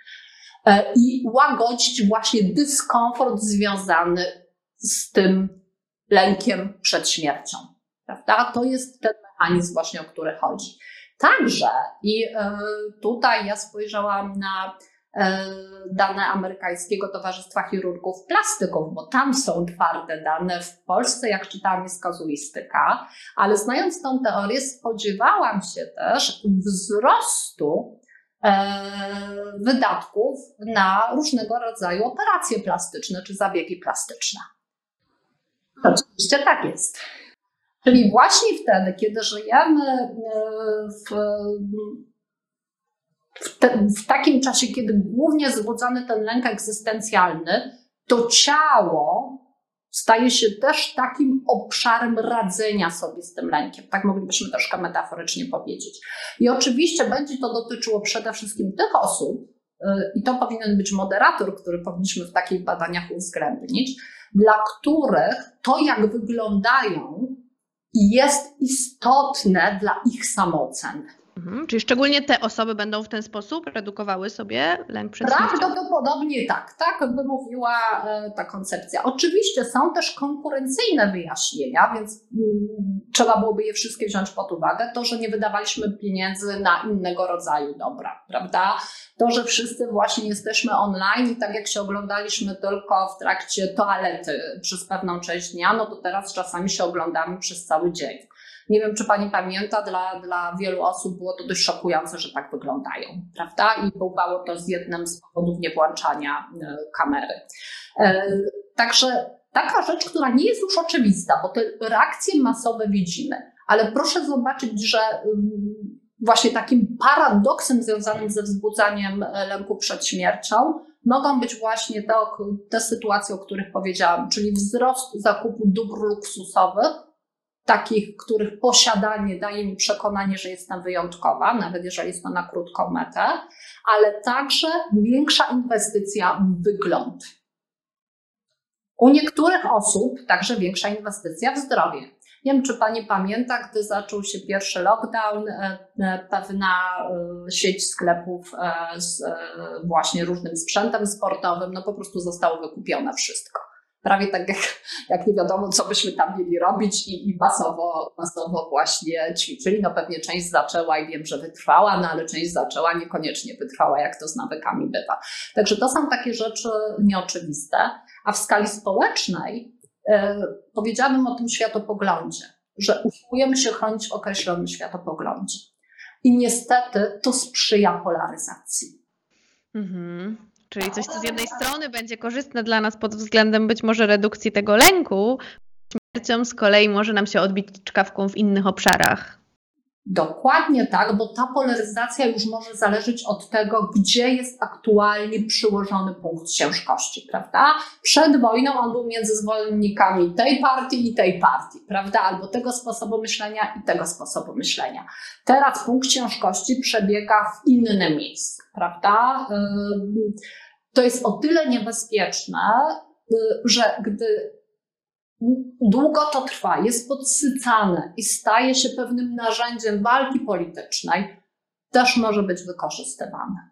E, I łagodzić właśnie dyskomfort związany z tym lękiem przed śmiercią, prawda? To jest ten mechanizm właśnie, o który chodzi. Także, i e, tutaj ja spojrzałam na dane amerykańskiego Towarzystwa Chirurgów Plastyków, bo tam są twarde dane. W Polsce, jak czytałam, jest kazuistyka, ale znając tą teorię, spodziewałam się też wzrostu e, wydatków na różnego rodzaju operacje plastyczne czy zabiegi plastyczne. Oczywiście tak jest. Czyli właśnie wtedy, kiedy żyjemy e, w w, te, w takim czasie, kiedy głównie zbudzony ten lęk egzystencjalny, to ciało staje się też takim obszarem radzenia sobie z tym lękiem. Tak moglibyśmy troszkę metaforycznie powiedzieć. I oczywiście będzie to dotyczyło przede wszystkim tych osób, y, i to powinien być moderator, który powinniśmy w takich badaniach uwzględnić, dla których to, jak wyglądają, jest istotne dla ich samooceny. Mhm, czyli szczególnie te osoby będą w ten sposób redukowały sobie lęk przed śmiercią? Prawdopodobnie tak, tak by mówiła e, ta koncepcja. Oczywiście są też konkurencyjne wyjaśnienia, więc mm, trzeba byłoby je wszystkie wziąć pod uwagę. To, że nie wydawaliśmy pieniędzy na innego rodzaju dobra, prawda? To, że wszyscy właśnie jesteśmy online i tak jak się oglądaliśmy tylko w trakcie toalety przez pewną część dnia, no to teraz czasami się oglądamy przez cały dzień. Nie wiem, czy Pani pamięta, dla, dla wielu osób było to dość szokujące, że tak wyglądają, prawda? I bywało to z jednym z powodów niewłączania e, kamery. E, także taka rzecz, która nie jest już oczywista, bo te reakcje masowe widzimy, Ale proszę zobaczyć, że właśnie takim paradoksem związanym ze wzbudzaniem lęku przed śmiercią mogą być właśnie te, te sytuacje, o których powiedziałam, czyli wzrost zakupu dóbr luksusowych, takich, których posiadanie daje mi przekonanie, że jestem wyjątkowa, nawet jeżeli jest to na krótką metę, ale także większa inwestycja w wygląd. U niektórych osób także większa inwestycja w zdrowie. Nie wiem, czy Pani pamięta, gdy zaczął się pierwszy lockdown, e, e, pewna e, sieć sklepów z właśnie różnym sprzętem sportowym, no po prostu zostało wykupione wszystko. Prawie tak jak, jak nie wiadomo, co byśmy tam mieli robić i, i masowo, masowo właśnie ćwiczyli. No pewnie część zaczęła i wiem, że wytrwała, no ale część zaczęła, niekoniecznie wytrwała, jak to z nawykami bywa. Także to są takie rzeczy nieoczywiste. A w skali społecznej E, powiedziałabym o tym światopoglądzie, że usiłujemy się chronić w określonym światopoglądzie. I niestety to sprzyja polaryzacji. Mhm. Czyli coś, co z jednej strony będzie korzystne dla nas pod względem być może redukcji tego lęku, śmiercią z kolei może nam się odbić czkawką w innych obszarach. Dokładnie tak, bo ta polaryzacja już może zależeć od tego, gdzie jest aktualnie przyłożony punkt ciężkości, prawda? Przed wojną on był między zwolennikami tej partii i tej partii, prawda? Albo tego sposobu myślenia i tego sposobu myślenia. Teraz punkt ciężkości przebiega w innym miejscu, prawda? To jest o tyle niebezpieczne, że gdy długo to trwa, jest podsycane i staje się pewnym narzędziem walki politycznej, też może być wykorzystywane.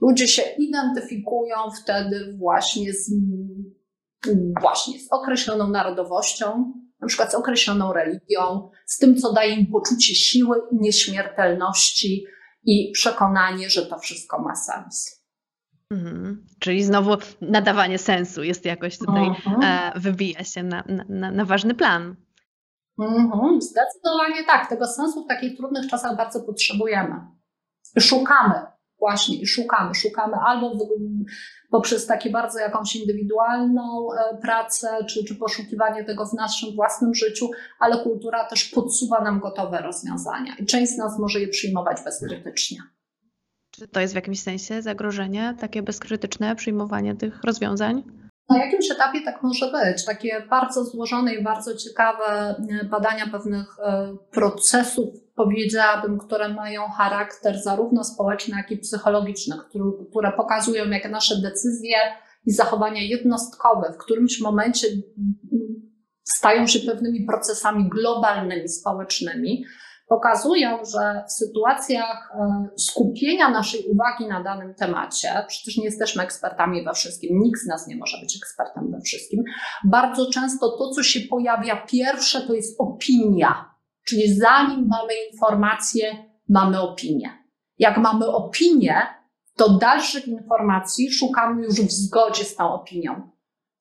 Ludzie się identyfikują wtedy właśnie z, właśnie z określoną narodowością, na przykład z określoną religią, z tym, co daje im poczucie siły, nieśmiertelności i przekonanie, że to wszystko ma sens. Mhm. Czyli znowu nadawanie sensu jest jakoś tutaj, mhm. e, wybija się na, na, na ważny plan. Mhm. Zdecydowanie tak. Tego sensu w takich trudnych czasach bardzo potrzebujemy. Szukamy właśnie i szukamy. Szukamy albo w, poprzez takie bardzo jakąś indywidualną e, pracę, czy, czy poszukiwanie tego w naszym własnym życiu, ale kultura też podsuwa nam gotowe rozwiązania i część z nas może je przyjmować bezkrytycznie. Czy to jest w jakimś sensie zagrożenie, takie bezkrytyczne przyjmowanie tych rozwiązań? Na jakimś etapie tak może być. Takie bardzo złożone i bardzo ciekawe e, badania pewnych e, procesów, powiedziałabym, które mają charakter zarówno społeczny, jak i psychologiczny, które pokazują, jak nasze decyzje i zachowania jednostkowe w którymś momencie stają się pewnymi procesami globalnymi, społecznymi pokazują, że w sytuacjach e, skupienia naszej uwagi na danym temacie, przecież nie jesteśmy ekspertami we wszystkim, nikt z nas nie może być ekspertem we wszystkim, bardzo często to, co się pojawia pierwsze, to jest opinia. Czyli zanim mamy informację, mamy opinię. Jak mamy opinię, to dalszych informacji szukamy już w zgodzie z tą opinią.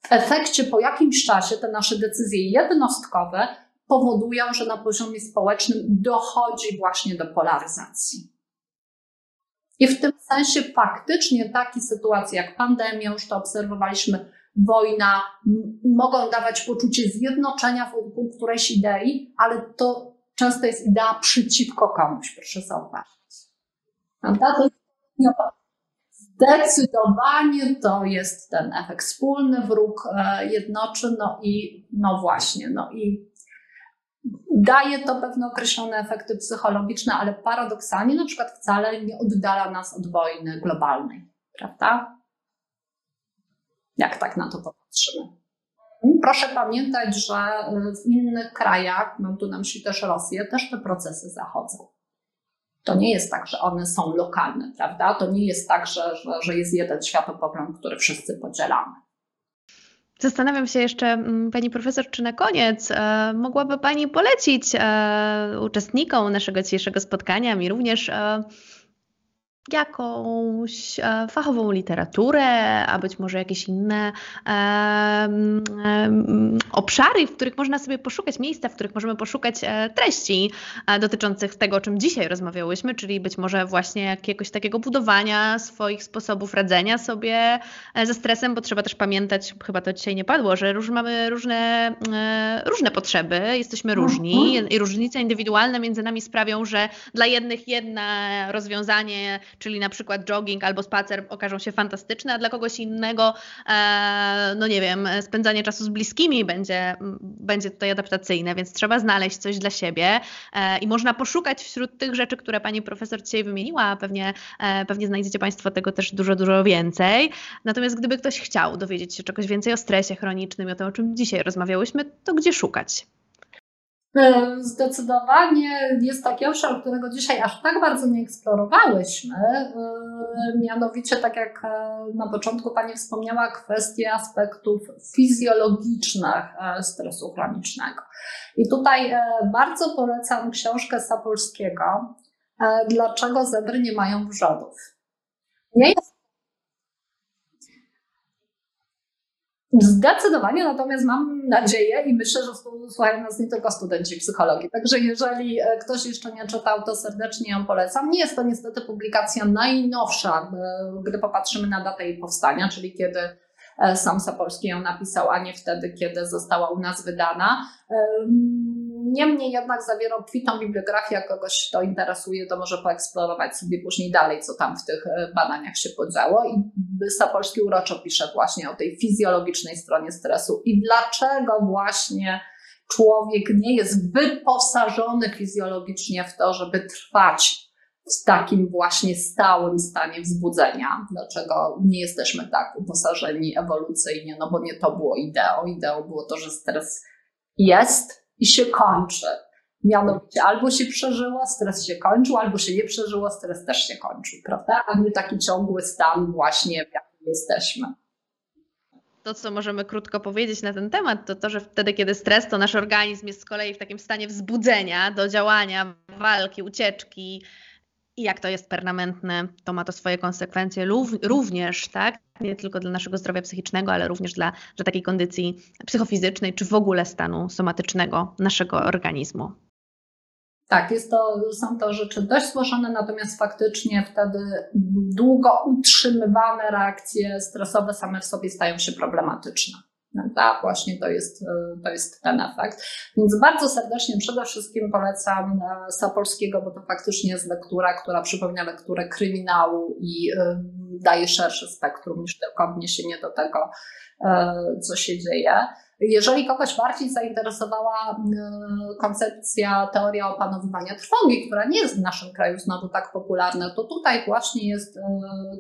W efekcie po jakimś czasie te nasze decyzje jednostkowe powodują, że na poziomie społecznym dochodzi właśnie do polaryzacji. I w tym sensie faktycznie takie sytuacje jak pandemia, już to obserwowaliśmy, wojna, mogą dawać poczucie zjednoczenia wokół którejś idei, ale to często jest idea przeciwko komuś, proszę zauważyć. Prawda? To Zdecydowanie to jest ten efekt wspólny, wróg e, jednoczy, no i no właśnie, no i Daje to pewne określone efekty psychologiczne, ale paradoksalnie na przykład wcale nie oddala nas od wojny globalnej, prawda? Jak tak na to popatrzymy? Proszę pamiętać, że w innych krajach, mam tu na myśli też Rosję, też te procesy zachodzą. To nie jest tak, że one są lokalne, prawda? To nie jest tak, że, że, że jest jeden światopogląd, który wszyscy podzielamy. Zastanawiam się jeszcze, mm, Pani Profesor, czy na koniec e, mogłaby Pani polecić e, uczestnikom naszego dzisiejszego spotkania, mi również, e, jakąś e, fachową literaturę, a być może jakieś inne um, um, obszary, w których można sobie poszukać miejsca, w których możemy poszukać e, treści e, dotyczących tego, o czym dzisiaj rozmawiałyśmy, czyli być może właśnie jakiegoś takiego budowania swoich sposobów radzenia sobie ze stresem, bo trzeba też pamiętać, chyba to dzisiaj nie padło, że róż, mamy różne, różne potrzeby, jesteśmy różni mhm. i różnice indywidualne między nami sprawią, że dla jednych jedno rozwiązanie czyli na przykład jogging albo spacer okażą się fantastyczne, a dla kogoś innego, e, no nie wiem, spędzanie czasu z bliskimi będzie, będzie tutaj adaptacyjne, więc trzeba znaleźć coś dla siebie e, i można poszukać wśród tych rzeczy, które pani profesor dzisiaj wymieniła, a pewnie, e, pewnie znajdziecie Państwo tego też dużo, dużo więcej. Natomiast gdyby ktoś chciał dowiedzieć się czegoś więcej o stresie chronicznym i o tym, o czym dzisiaj rozmawiałyśmy, to gdzie szukać? E, zdecydowanie jest taki obszar, którego dzisiaj aż tak bardzo nie eksplorowałyśmy. E, mianowicie, tak jak e, na początku Pani wspomniała, kwestie aspektów fizjologicznych stresu chronicznego. I tutaj bardzo polecam książkę Sapolskiego Dlaczego zebry nie mają wrzodów? Nie jest Zdecydowanie, natomiast mam nadzieję i myślę, że słuchają nas nie tylko studenci psychologii. Także jeżeli e, ktoś jeszcze nie czytał, to serdecznie ją polecam. Nie jest to niestety publikacja najnowsza, e, gdy popatrzymy na datę jej powstania, czyli kiedy e, sam Sapolski ją napisał, a nie wtedy, kiedy została u nas wydana. Niemniej jednak zawiera obfitą bibliografię, jak kogoś to interesuje, to może poeksplorować sobie później dalej, co tam w tych e, badaniach się podziało. I Sapolski uroczo pisze właśnie o tej fizjologicznej stronie stresu i dlaczego właśnie człowiek nie jest wyposażony fizjologicznie w to, żeby trwać w takim właśnie stałym stanie wzbudzenia. Dlaczego nie jesteśmy tak uposażeni ewolucyjnie? No bo nie to było ideą. Ideą było to, że stres jest, i się kończy. Mianowicie albo się przeżyło, stres się kończył, albo się nie przeżyło, stres też się kończył, prawda? A nie taki ciągły stan właśnie, w jakim jesteśmy. To, co możemy krótko powiedzieć na ten temat, to to, że wtedy, kiedy stres, to nasz organizm jest z kolei w takim stanie wzbudzenia do działania, walki, ucieczki, i jak to jest permanentne, to ma to swoje konsekwencje również, tak? Nie tylko dla naszego zdrowia psychicznego, ale również dla, dla takiej kondycji psychofizycznej, czy w ogóle stanu somatycznego naszego organizmu. Tak, jest to, są to rzeczy dość złożone, natomiast faktycznie wtedy długo utrzymywane reakcje stresowe same w sobie stają się problematyczne. Tak, właśnie to jest, e, to jest ten efekt. Więc bardzo serdecznie przede wszystkim polecam e, Sapolskiego, bo to faktycznie jest lektura, która przypomina lekturę kryminału i e, daje szersze spektrum niż tylko odniesienie do tego, co się dzieje. Jeżeli kogoś bardziej zainteresowała koncepcja, teoria opanowywania trwogi, która nie jest w naszym kraju znowu tak popularna, to tutaj właśnie jest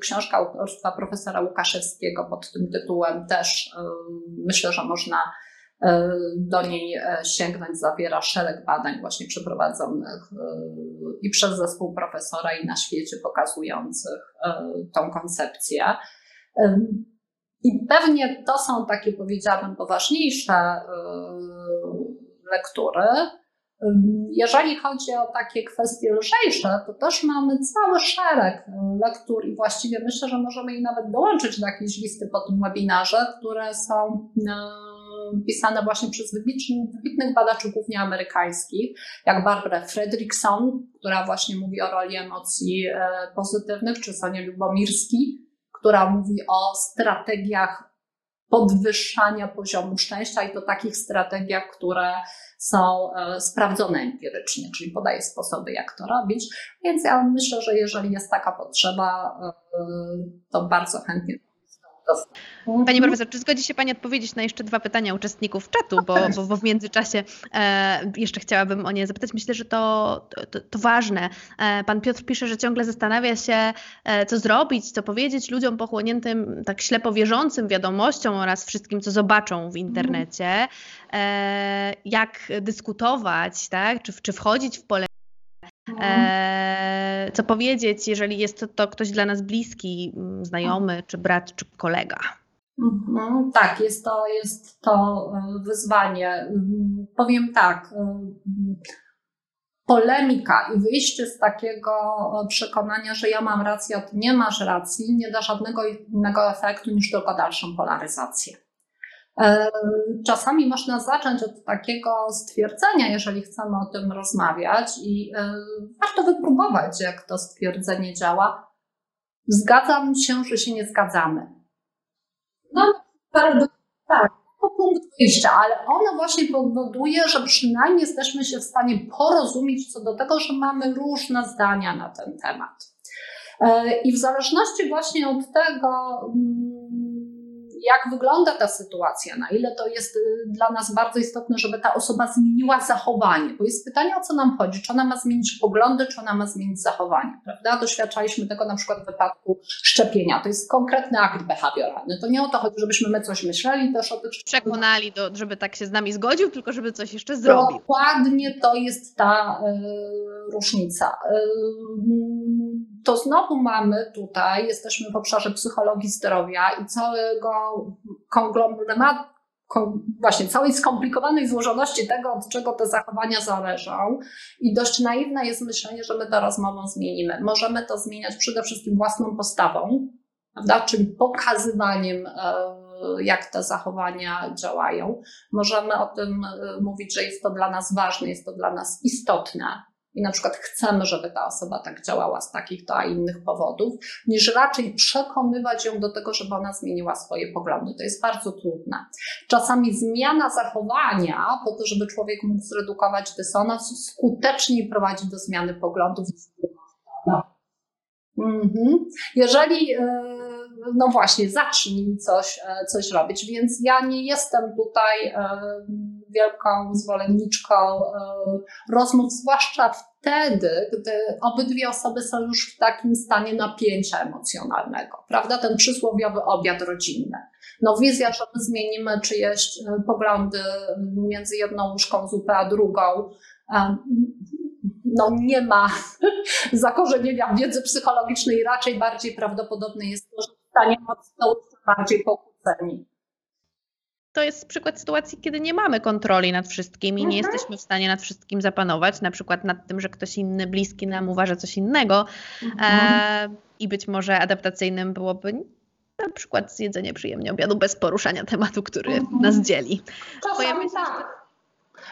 książka autorstwa profesora Łukaszewskiego pod tym tytułem też myślę, że można do niej sięgnąć. Zawiera szereg badań właśnie przeprowadzonych i przez zespół profesora i na świecie pokazujących tą koncepcję. I pewnie to są takie, powiedziałabym, poważniejsze lektury. Jeżeli chodzi o takie kwestie lżejsze, to też mamy cały szereg lektur i właściwie myślę, że możemy je nawet dołączyć do jakiejś listy po tym webinarze, które są yy, pisane właśnie przez wybitnych badaczy, głównie amerykańskich, jak Barbara Fredrickson, która właśnie mówi o roli emocji pozytywnych, czy Sonia Lubomirski, która mówi o strategiach podwyższania poziomu szczęścia i to takich strategiach, które są e, sprawdzone empirycznie, czyli podaje sposoby, jak to robić. Więc ja myślę, że jeżeli jest taka potrzeba, e, to bardzo chętnie Mhm. Pani profesor, czy zgodzi się Pani odpowiedzieć na jeszcze dwa pytania uczestników czatu, bo, bo, bo w międzyczasie e, jeszcze chciałabym o nie zapytać. Myślę, że to, to, to ważne. E, pan Piotr pisze, że ciągle zastanawia się, e, co zrobić, co powiedzieć ludziom pochłoniętym tak ślepo wierzącym wiadomościom oraz wszystkim, co zobaczą w internecie. E, jak dyskutować, tak? czy, czy wchodzić w pole E, co powiedzieć, jeżeli jest to, to, ktoś dla nas bliski, mm, znajomy, czy brat, czy kolega? Mhm, tak, jest to, jest to e, wyzwanie. Mm, powiem tak. E, polemika i wyjście z takiego przekonania, że ja mam rację, a ty nie masz racji, nie da żadnego innego efektu niż tylko dalszą polaryzację. E, czasami można zacząć od takiego stwierdzenia, jeżeli chcemy o tym rozmawiać, i e, warto wypróbować, jak to stwierdzenie działa. Zgadzam się, że się nie zgadzamy. No, tak, to punkt wyjścia, ale ono właśnie powoduje, że przynajmniej jesteśmy się w stanie porozumieć co do tego, że mamy różne zdania na ten temat. E, I w zależności właśnie od tego, mm, jak wygląda ta sytuacja, na ile to jest y, dla nas bardzo istotne, żeby ta osoba zmieniła zachowanie, bo jest pytanie, o co nam chodzi, czy ona ma zmienić poglądy, czy ona ma zmienić zachowanie, prawda? Doświadczaliśmy tego na przykład w wypadku szczepienia, to jest konkretny akt behawioralny, to nie o to chodzi, żebyśmy my coś myśleli też o tych Przekonali, do, żeby tak się z nami zgodził, tylko żeby coś jeszcze zrobił. Dokładnie to jest ta y, różnica. Y, to znowu mamy tutaj, jesteśmy w obszarze psychologii zdrowia i całego konglomeratu, właśnie całej skomplikowanej złożoności tego, od czego te zachowania zależą. I dość naiwne jest myślenie, że my to rozmową zmienimy. Możemy to zmieniać przede wszystkim własną postawą, prawda? czyli pokazywaniem, e, jak te zachowania działają. Możemy o tym e, mówić, że jest to dla nas ważne, jest to dla nas istotne i na przykład chcemy, żeby ta osoba tak działała z takich to a innych powodów, niż raczej przekonywać ją do tego, żeby ona zmieniła swoje poglądy. To jest bardzo trudne. Czasami zmiana zachowania, po to, żeby człowiek mógł zredukować dysonans, skuteczniej prowadzi do zmiany poglądów. Mhm. Jeżeli, e, no właśnie, zacznij coś, e, coś robić, więc ja nie jestem tutaj e, wielką zwolenniczką rozmów, zwłaszcza wtedy, gdy obydwie osoby są już w takim stanie napięcia emocjonalnego, prawda? Ten przysłowiowy obiad rodzinny. No wizja, że my zmienimy czyjeś poglądy między jedną łyżką zupy a drugą, no nie ma zakorzenienia wiedzy psychologicznej, raczej bardziej prawdopodobne jest to, że staniemy bardziej pokłóceni. To jest przykład sytuacji, kiedy nie mamy kontroli nad wszystkim i nie mhm. jesteśmy w stanie nad wszystkim zapanować, na przykład nad tym, że ktoś inny, bliski nam uważa coś innego mhm. e, i być może adaptacyjnym byłoby na przykład zjedzenie przyjemnie obiadu bez poruszania tematu, który mhm. nas dzieli. Czasami tak.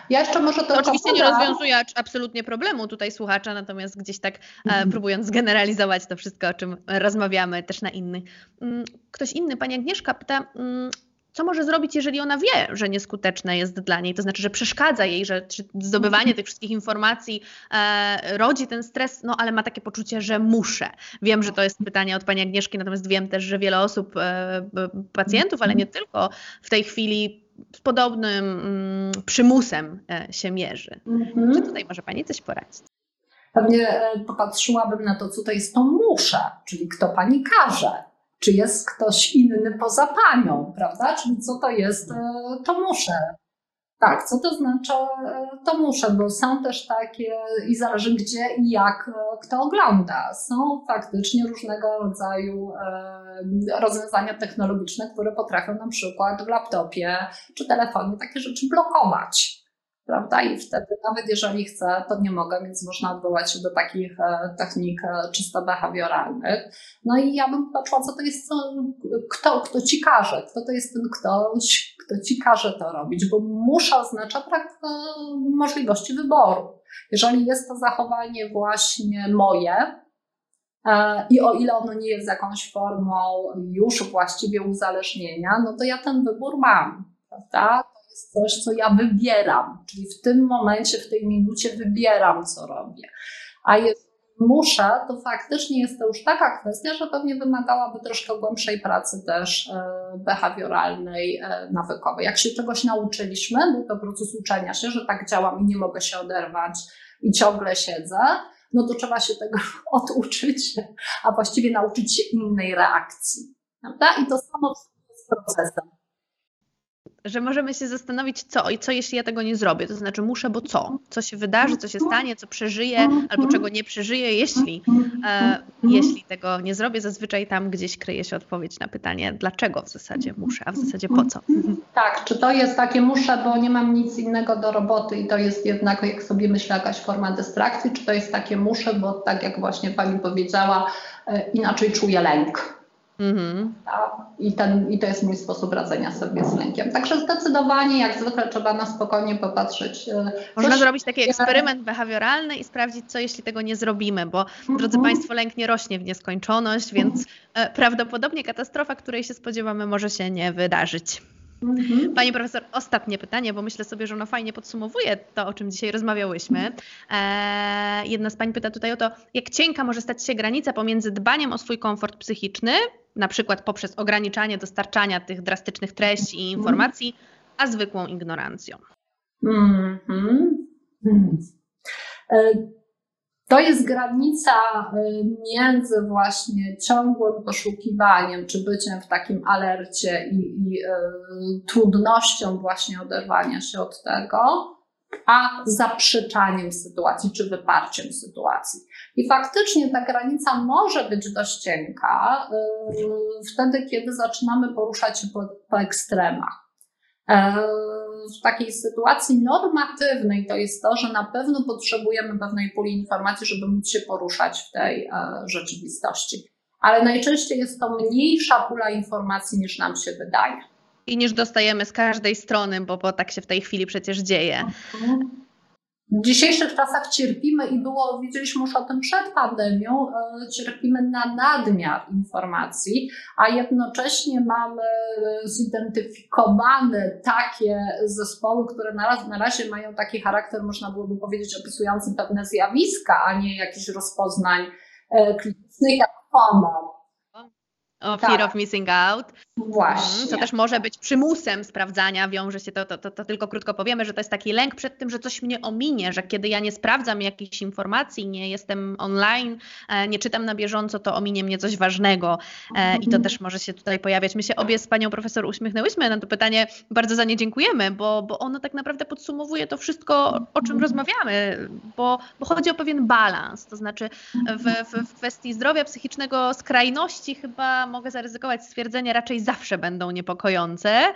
Ja jeszcze może to Oczywiście nie rozwiązuje absolutnie problemu tutaj słuchacza, natomiast gdzieś tak e, próbując zgeneralizować to wszystko, o czym rozmawiamy też na innych. Mm, ktoś inny, pani Agnieszka pyta, mm, co może zrobić, jeżeli ona wie, że nieskuteczne jest dla niej, to znaczy, że przeszkadza jej, że zdobywanie tych wszystkich informacji e, rodzi ten stres, no ale ma takie poczucie, że muszę. Wiem, że to jest pytanie od pani Agnieszki, natomiast wiem też, że wiele osób, e, pacjentów, ale nie tylko, w tej chwili z podobnym mm, przymusem e, się mierzy. Mhm. Czy tutaj może Pani coś poradzić? Pewnie e, popatrzyłabym na to, co to jest to muszę, czyli kto Pani każe. Czy jest ktoś inny poza Panią, prawda? Czyli co to jest e, to muszę. Tak, co to znaczy, e, to muszę, bo są też takie i zależy gdzie i jak e, kto ogląda. Są faktycznie różnego rodzaju rozwiązania technologiczne, które potrafią na przykład w laptopie czy telefonie takie rzeczy blokować prawda? I wtedy nawet jeżeli chcę, to nie mogę, więc można odwołać się do takich e, technik e, czysto behawioralnych. No i ja bym patrzyła, co to jest, kto, kto ci każe, kto to jest ten ktoś, kto ci każe to robić, bo muszę oznacza brak e, możliwości wyboru. Jeżeli jest to zachowanie właśnie moje, i o ile ono nie jest jakąś formą już właściwie uzależnienia, no to ja ten wybór mam, prawda? Jest coś, co ja wybieram, czyli w tym momencie, w tej minucie wybieram, co robię. A jeżeli muszę, to faktycznie jest to już taka kwestia, że pewnie wymagałaby troszkę głębszej pracy też e, behawioralnej, e, nawykowej. Jak się czegoś nauczyliśmy, był to proces uczenia się, że tak działam i nie mogę się oderwać i ciągle siedzę, no to trzeba się tego oduczyć, a właściwie nauczyć się innej reakcji. Prawda? I to samo z procesem że możemy się zastanowić, co i co jeśli ja tego nie zrobię. To znaczy, muszę, bo co? Co się wydarzy, co się stanie, co przeżyję, albo czego nie przeżyję, jeśli, e, jeśli tego nie zrobię. Zazwyczaj tam gdzieś kryje się odpowiedź na pytanie, dlaczego w zasadzie muszę, a w zasadzie po co. Tak, czy to jest takie muszę, bo nie mam nic innego do roboty i to jest jednak, jak sobie myślę, jakaś forma dystrakcji, czy to jest takie muszę, bo tak jak właśnie Pani powiedziała, e, inaczej czuję lęk. Mhm. I, ten, I to jest mój sposób radzenia sobie z lękiem. Także zdecydowanie, jak zwykle, trzeba na spokojnie popatrzeć. E, Można zrobić taki eksperyment behawioralny i sprawdzić, co jeśli tego nie zrobimy, bo mhm. drodzy Państwo, lęk nie rośnie w nieskończoność, więc e, prawdopodobnie katastrofa, której się spodziewamy, może się nie wydarzyć. Mhm. Pani profesor, ostatnie pytanie, bo myślę sobie, że ono fajnie podsumowuje to, o czym dzisiaj rozmawiałyśmy. Eee, jedna z Pań pyta tutaj o to, jak cienka może stać się granica pomiędzy dbaniem o swój komfort psychiczny, na przykład poprzez ograniczanie dostarczania tych drastycznych treści i informacji, a zwykłą ignorancją. Mm -hmm. To jest granica y, między właśnie ciągłym poszukiwaniem, czy byciem w takim alercie i, i y, trudnością właśnie oderwania się od tego, a zaprzeczaniem sytuacji, czy wyparciem sytuacji. I faktycznie ta granica może być dość cienka y, wtedy, kiedy zaczynamy poruszać się po, po ekstremach. E, w takiej sytuacji normatywnej to jest to, że na pewno potrzebujemy pewnej puli informacji, żeby móc się poruszać w tej e, rzeczywistości. Ale najczęściej jest to mniejsza pula informacji niż nam się wydaje. I niż dostajemy z każdej strony, bo, bo tak się w tej chwili przecież dzieje. W dzisiejszych czasach cierpimy i było, widzieliśmy już o tym przed pandemią, e, cierpimy na nadmiar informacji, a jednocześnie mamy zidentyfikowane takie zespoły, które na razie, na razie mają taki charakter, można byłoby powiedzieć, opisujący pewne zjawiska, a nie jakichś rozpoznań e, klinicznych, jak FOMO, o fear tak. of missing out. Właśnie. Co też może być przymusem sprawdzania, wiąże się to, to, to, to, tylko krótko powiemy, że to jest taki lęk przed tym, że coś mnie ominie, że kiedy ja nie sprawdzam jakichś informacji, nie jestem online, e, nie czytam na bieżąco, to ominie mnie coś ważnego e, i to też może się tutaj pojawiać. My się obie z panią profesor uśmiechnęłyśmy na to pytanie, bardzo za nie dziękujemy, bo, bo ono tak naprawdę podsumowuje to wszystko, o czym rozmawiamy, bo, bo chodzi o pewien balans, to znaczy w, w, w kwestii zdrowia psychicznego skrajności chyba mogę zaryzykować stwierdzenie, raczej zawsze będą niepokojące.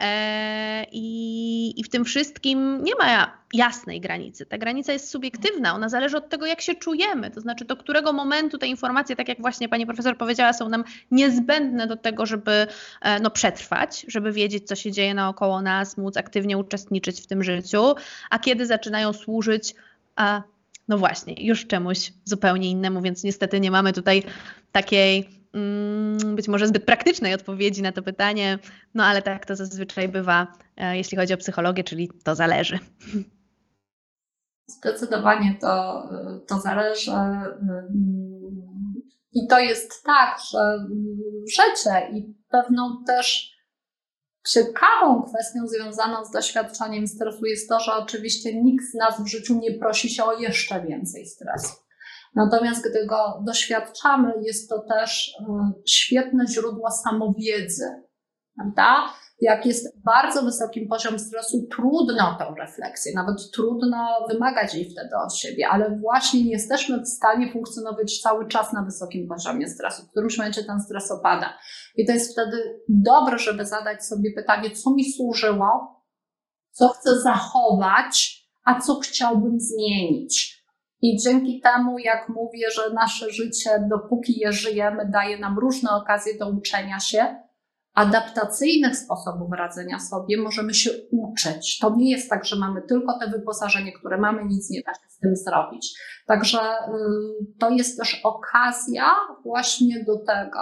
E, I, I w tym wszystkim nie ma jasnej granicy. Ta granica jest subiektywna, ona zależy od tego, jak się czujemy. To znaczy, do którego momentu te informacje, tak jak właśnie pani profesor powiedziała, są nam niezbędne do tego, żeby e, no, przetrwać, żeby wiedzieć, co się dzieje naokoło nas, móc aktywnie uczestniczyć w tym życiu, a kiedy zaczynają służyć. A, no właśnie, już czemuś zupełnie innemu, więc niestety nie mamy tutaj takiej być może zbyt praktycznej odpowiedzi na to pytanie, no ale tak to zazwyczaj bywa, e, jeśli chodzi o psychologię, czyli to zależy. Zdecydowanie to, to zależy. I to jest tak, że życie i pewną też ciekawą kwestią związaną z doświadczaniem stresu jest to, że oczywiście nikt z nas w życiu nie prosi się o jeszcze więcej stresu. Natomiast gdy go doświadczamy, jest to też e, świetne źródło samowiedzy, prawda? Jak jest bardzo wysokim poziom stresu, trudno tą refleksję, nawet trudno wymagać jej wtedy od siebie, ale właśnie nie jesteśmy w stanie funkcjonować cały czas na wysokim poziomie stresu. W którymś momencie ten stres opada. I to jest wtedy dobre, żeby zadać sobie pytanie, co mi służyło, co chcę zachować, a co chciałbym zmienić. I dzięki temu, jak mówię, że nasze życie, dopóki je żyjemy, daje nam różne okazje do uczenia się, adaptacyjnych sposobów radzenia sobie, możemy się uczyć. To nie jest tak, że mamy tylko te wyposażenie, które mamy, nic nie da się z tym zrobić. Także y, to jest też okazja właśnie do tego,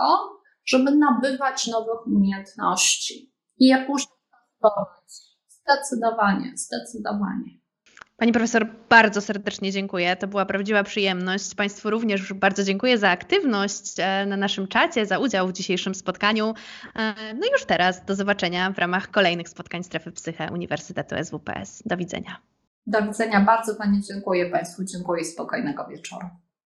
żeby nabywać nowych umiejętności i je później Zdecydowanie, zdecydowanie. Pani profesor, bardzo serdecznie dziękuję. To była prawdziwa przyjemność. Państwu również bardzo dziękuję za aktywność e, na naszym czacie, za udział w dzisiejszym spotkaniu. E, no i już teraz do zobaczenia w ramach kolejnych spotkań Strefy Psyche Uniwersytetu SWPS. Do widzenia. Do widzenia. Bardzo Pani dziękuję. Państwu dziękuję. Spokojnego wieczoru.